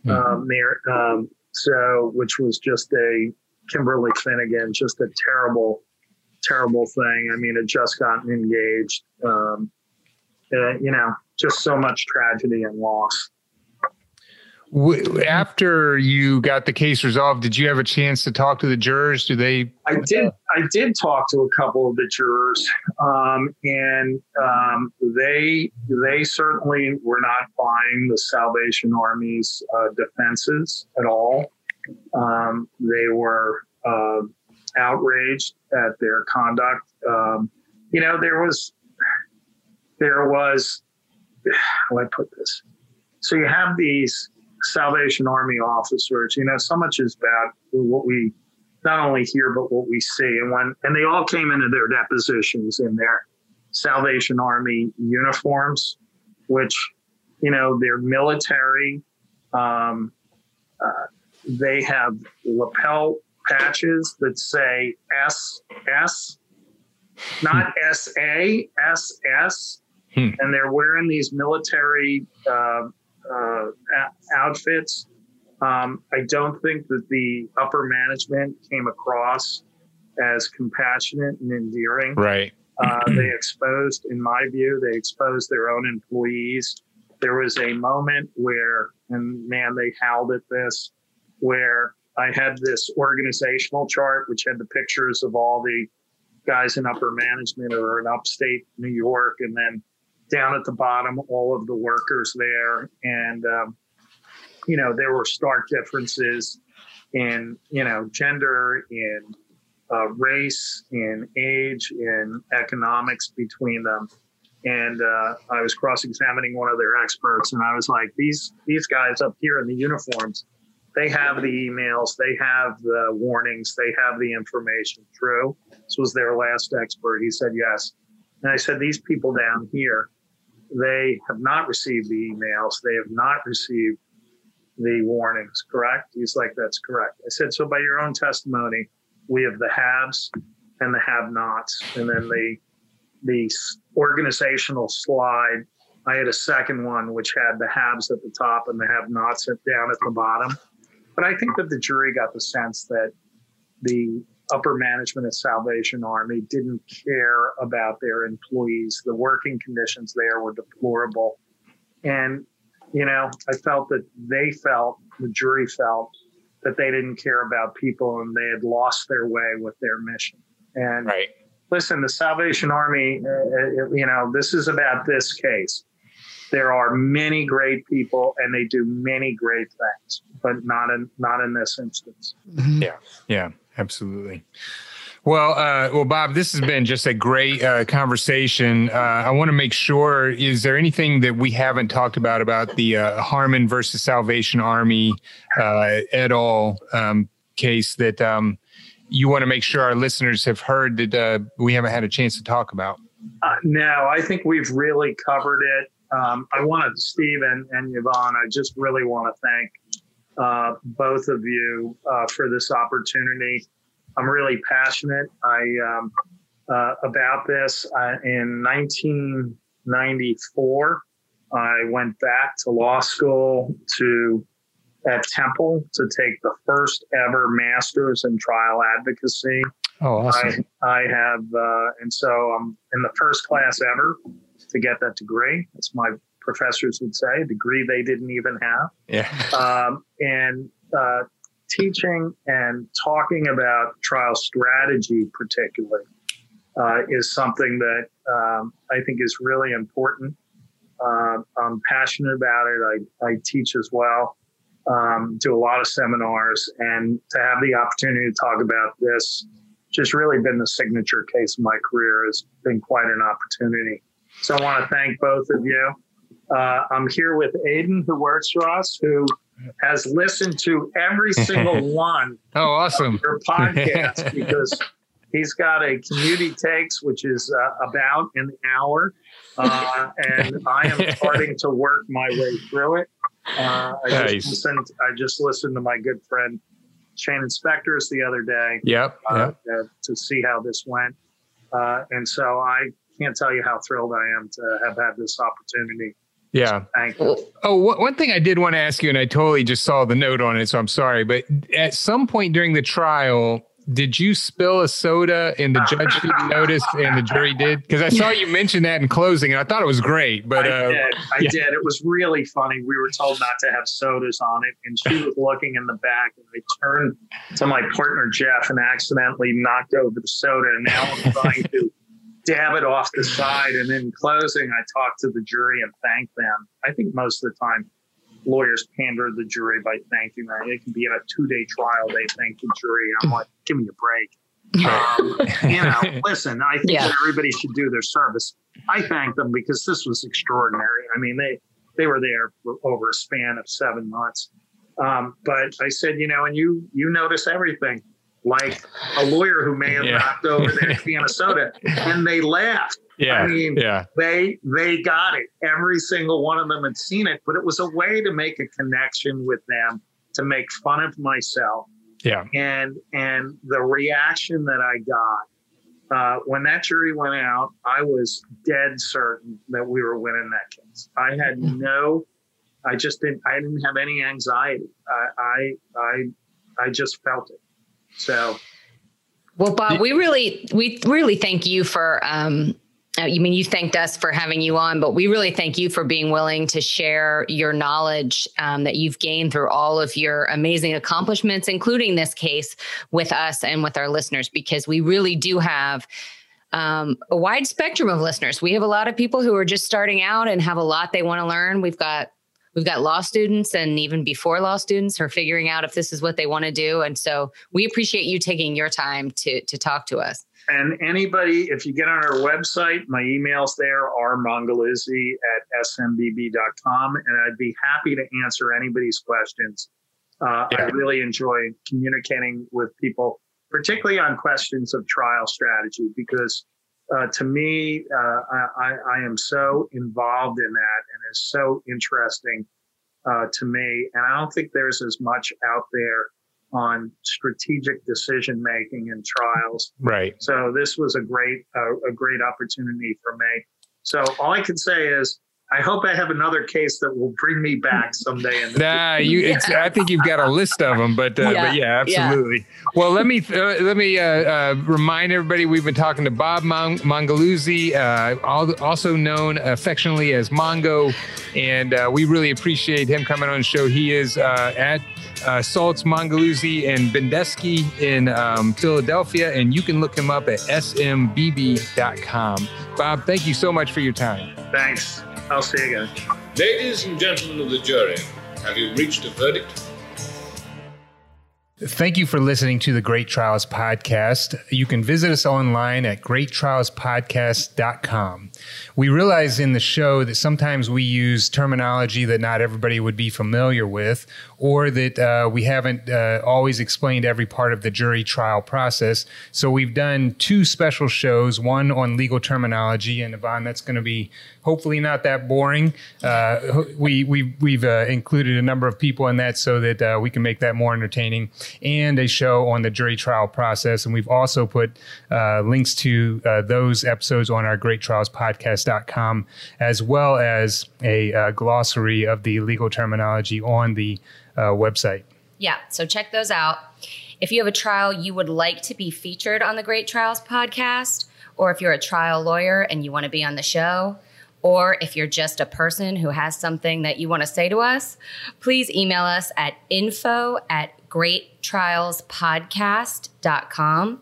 Mm-hmm. Um, there, um, so which was just a Kimberly Finnegan, just a terrible, terrible thing. I mean, it just gotten engaged. Um, uh, you know, just so much tragedy and loss after you got the case resolved, did you have a chance to talk to the jurors? Do they? I did. I did talk to a couple of the jurors, um, and um, they they certainly were not buying the Salvation Army's uh, defenses at all. Um, they were uh, outraged at their conduct. Um, you know, there was there was how do I put this? So you have these Salvation Army officers. You know, so much is about what we not only hear but what we see. And when and they all came into their depositions in their Salvation Army uniforms, which you know they're military. Um, uh, they have lapel patches that say S S, not S A S S, hmm. and they're wearing these military uh, uh, outfits. Um, I don't think that the upper management came across as compassionate and endearing. Right. Uh, they exposed, in my view, they exposed their own employees. There was a moment where, and man, they howled at this, where I had this organizational chart, which had the pictures of all the guys in upper management or in upstate New York, and then down at the bottom, all of the workers there. And, um, you know, there were stark differences in, you know, gender, in uh, race, in age, in economics between them. And uh, I was cross-examining one of their experts, and I was like, "These these guys up here in the uniforms, they have the emails, they have the warnings, they have the information. True." This was their last expert. He said, "Yes." And I said, "These people down here, they have not received the emails. They have not received the warnings, correct? He's like, that's correct. I said, so by your own testimony, we have the haves and the have nots. And then the, the organizational slide, I had a second one which had the haves at the top and the have nots down at the bottom. But I think that the jury got the sense that the upper management at Salvation Army didn't care about their employees. The working conditions there were deplorable. And, you know, I felt that they felt, the jury felt, that they didn't care about people and they had lost their way with their mission. And right. listen, the Salvation Army, uh, uh you know, this is about this case. There are many great people and they do many great things, but not in not in this instance. Mm-hmm. Yeah. Yeah absolutely. Well, uh, well, Bob, this has been just a great uh, conversation. Uh, I want to make sure: is there anything that we haven't talked about about the uh, Harmon versus Salvation Army uh, et al. Um, case that um, you want to make sure our listeners have heard that uh, we haven't had a chance to talk about? no, I think we've really covered it. Um, I wanted Steve and, and Yvonne. I just really want to thank uh, both of you uh, for this opportunity. I'm really passionate I, um, uh, about this. in 1994, I went back to law school to at Temple to take the first ever master's in trial advocacy. Oh, awesome! I, I have, uh, and so I'm in the first class ever to get that degree. It's my professors would say, a degree they didn't even have. Yeah. Um, and uh, teaching and talking about trial strategy, particularly, uh, is something that um, I think is really important. Uh, I'm passionate about it. I, I teach as well, um, do a lot of seminars, and to have the opportunity to talk about this just really been the signature case of my career has been quite an opportunity. So I want to thank both of you. Uh, I'm here with Aiden, who works for us, who has listened to every single <laughs> one oh, awesome. of your podcasts <laughs> because he's got a community takes, which is uh, about an hour. Uh, <laughs> and I am starting to work my way through it. Uh, I, Nice. just listened, I just listened to my good friend Shanin Specter's the other day Yep. uh, yep. uh, to see how this went. Uh, and so I can't tell you how thrilled I am to have had this opportunity. Yeah. Thank you. Oh, one thing I did want to ask you, and I totally just saw the note on it, so I'm sorry. But at some point during the trial, did you spill a soda and the judge <laughs> didn't notice and the jury did? Because I saw you mention that in closing, and I thought it was great. But I uh, did. I yeah. did. It was really funny. We were told not to have sodas on it, and she was looking in the back, and I turned to my partner Jeff and accidentally knocked over the soda, and now I'm trying to dab it off the side. And in closing, I talked to the jury and thanked them. I think most of the time, lawyers pander the jury by thanking them. It can be in a two-day trial; they thank the jury. I'm like, give me a break. Um, you know, <laughs> listen, I think Yeah. that everybody should do their service. I thank them because this was extraordinary. I mean, they they were there for over a span of seven months. Um, but I said, you know, and you you notice everything, like a lawyer who may have Yeah. knocked over their can of soda, and they laughed. yeah, I mean, yeah, They they got it. Every single one of them had seen it, but it was a way to make a connection with them, to make fun of myself yeah, and and the reaction that I got uh, when that jury went out, I was dead certain that we were winning that case. I had no, I just didn't, I didn't have any anxiety. I I I, I just felt it. So Well, Bob, we really, we really thank you for. Um, uh, you mean you thanked us for having you on, but we really thank you for being willing to share your knowledge um, that you've gained through all of your amazing accomplishments, including this case, with us and with our listeners, because we really do have um, a wide spectrum of listeners. We have a lot of people who are just starting out and have a lot they want to learn. We've got we've got law students and even before law students who are figuring out if this is what they want to do. And so we appreciate you taking your time to to talk to us. and anybody, if you get on our website, my emails there are mongeluzzi at smbb.com, and I'd be happy to answer anybody's questions. Uh, I really enjoy communicating with people, particularly on questions of trial strategy, because uh, to me, uh, I, I- I am so involved in that and it's so interesting uh, to me. And I don't think there's as much out there on strategic decision making in trials. right. So this was a great uh, a great opportunity for me. So all I can say is I hope I have another case that will bring me back someday. In the Nah, you. It's, I think you've got a list of them, but uh, Yeah, but yeah, yeah. absolutely. Well, let me uh, let me uh, uh, remind everybody we've been talking to Bob Mon- Mongeluzzi, uh, al- also known affectionately as Mongo, and uh, we really appreciate him coming on the show. He is uh, at uh, Saltz Mongeluzzi and Bendesky in um, Philadelphia, and you can look him up at smbb.com. Bob, thank you so much for your time. Thanks. I'll see you again. Ladies and gentlemen of the jury, have you reached a verdict? Thank you for listening to the Great Trials Podcast. You can visit us online at greattrialspodcast.com. We realize in the show that sometimes we use terminology that not everybody would be familiar with, or that uh, we haven't uh, always explained every part of the jury trial process. So we've done two special shows one on legal terminology, and Yvonne, that's going to be hopefully not that boring. Uh, we, we, we've uh, included a number of people in that so that uh, we can make that more entertaining, and a show on the jury trial process. And we've also put uh, links to those episodes on our greattrialspodcast.com, as well as a uh, glossary of the legal terminology on the uh, website. Yeah, so check those out. If you have a trial you would like to be featured on the Great Trials podcast, or if you're a trial lawyer and you want to be on the show, or if you're just a person who has something that you want to say to us, please email us at info at greattrialspodcast.com.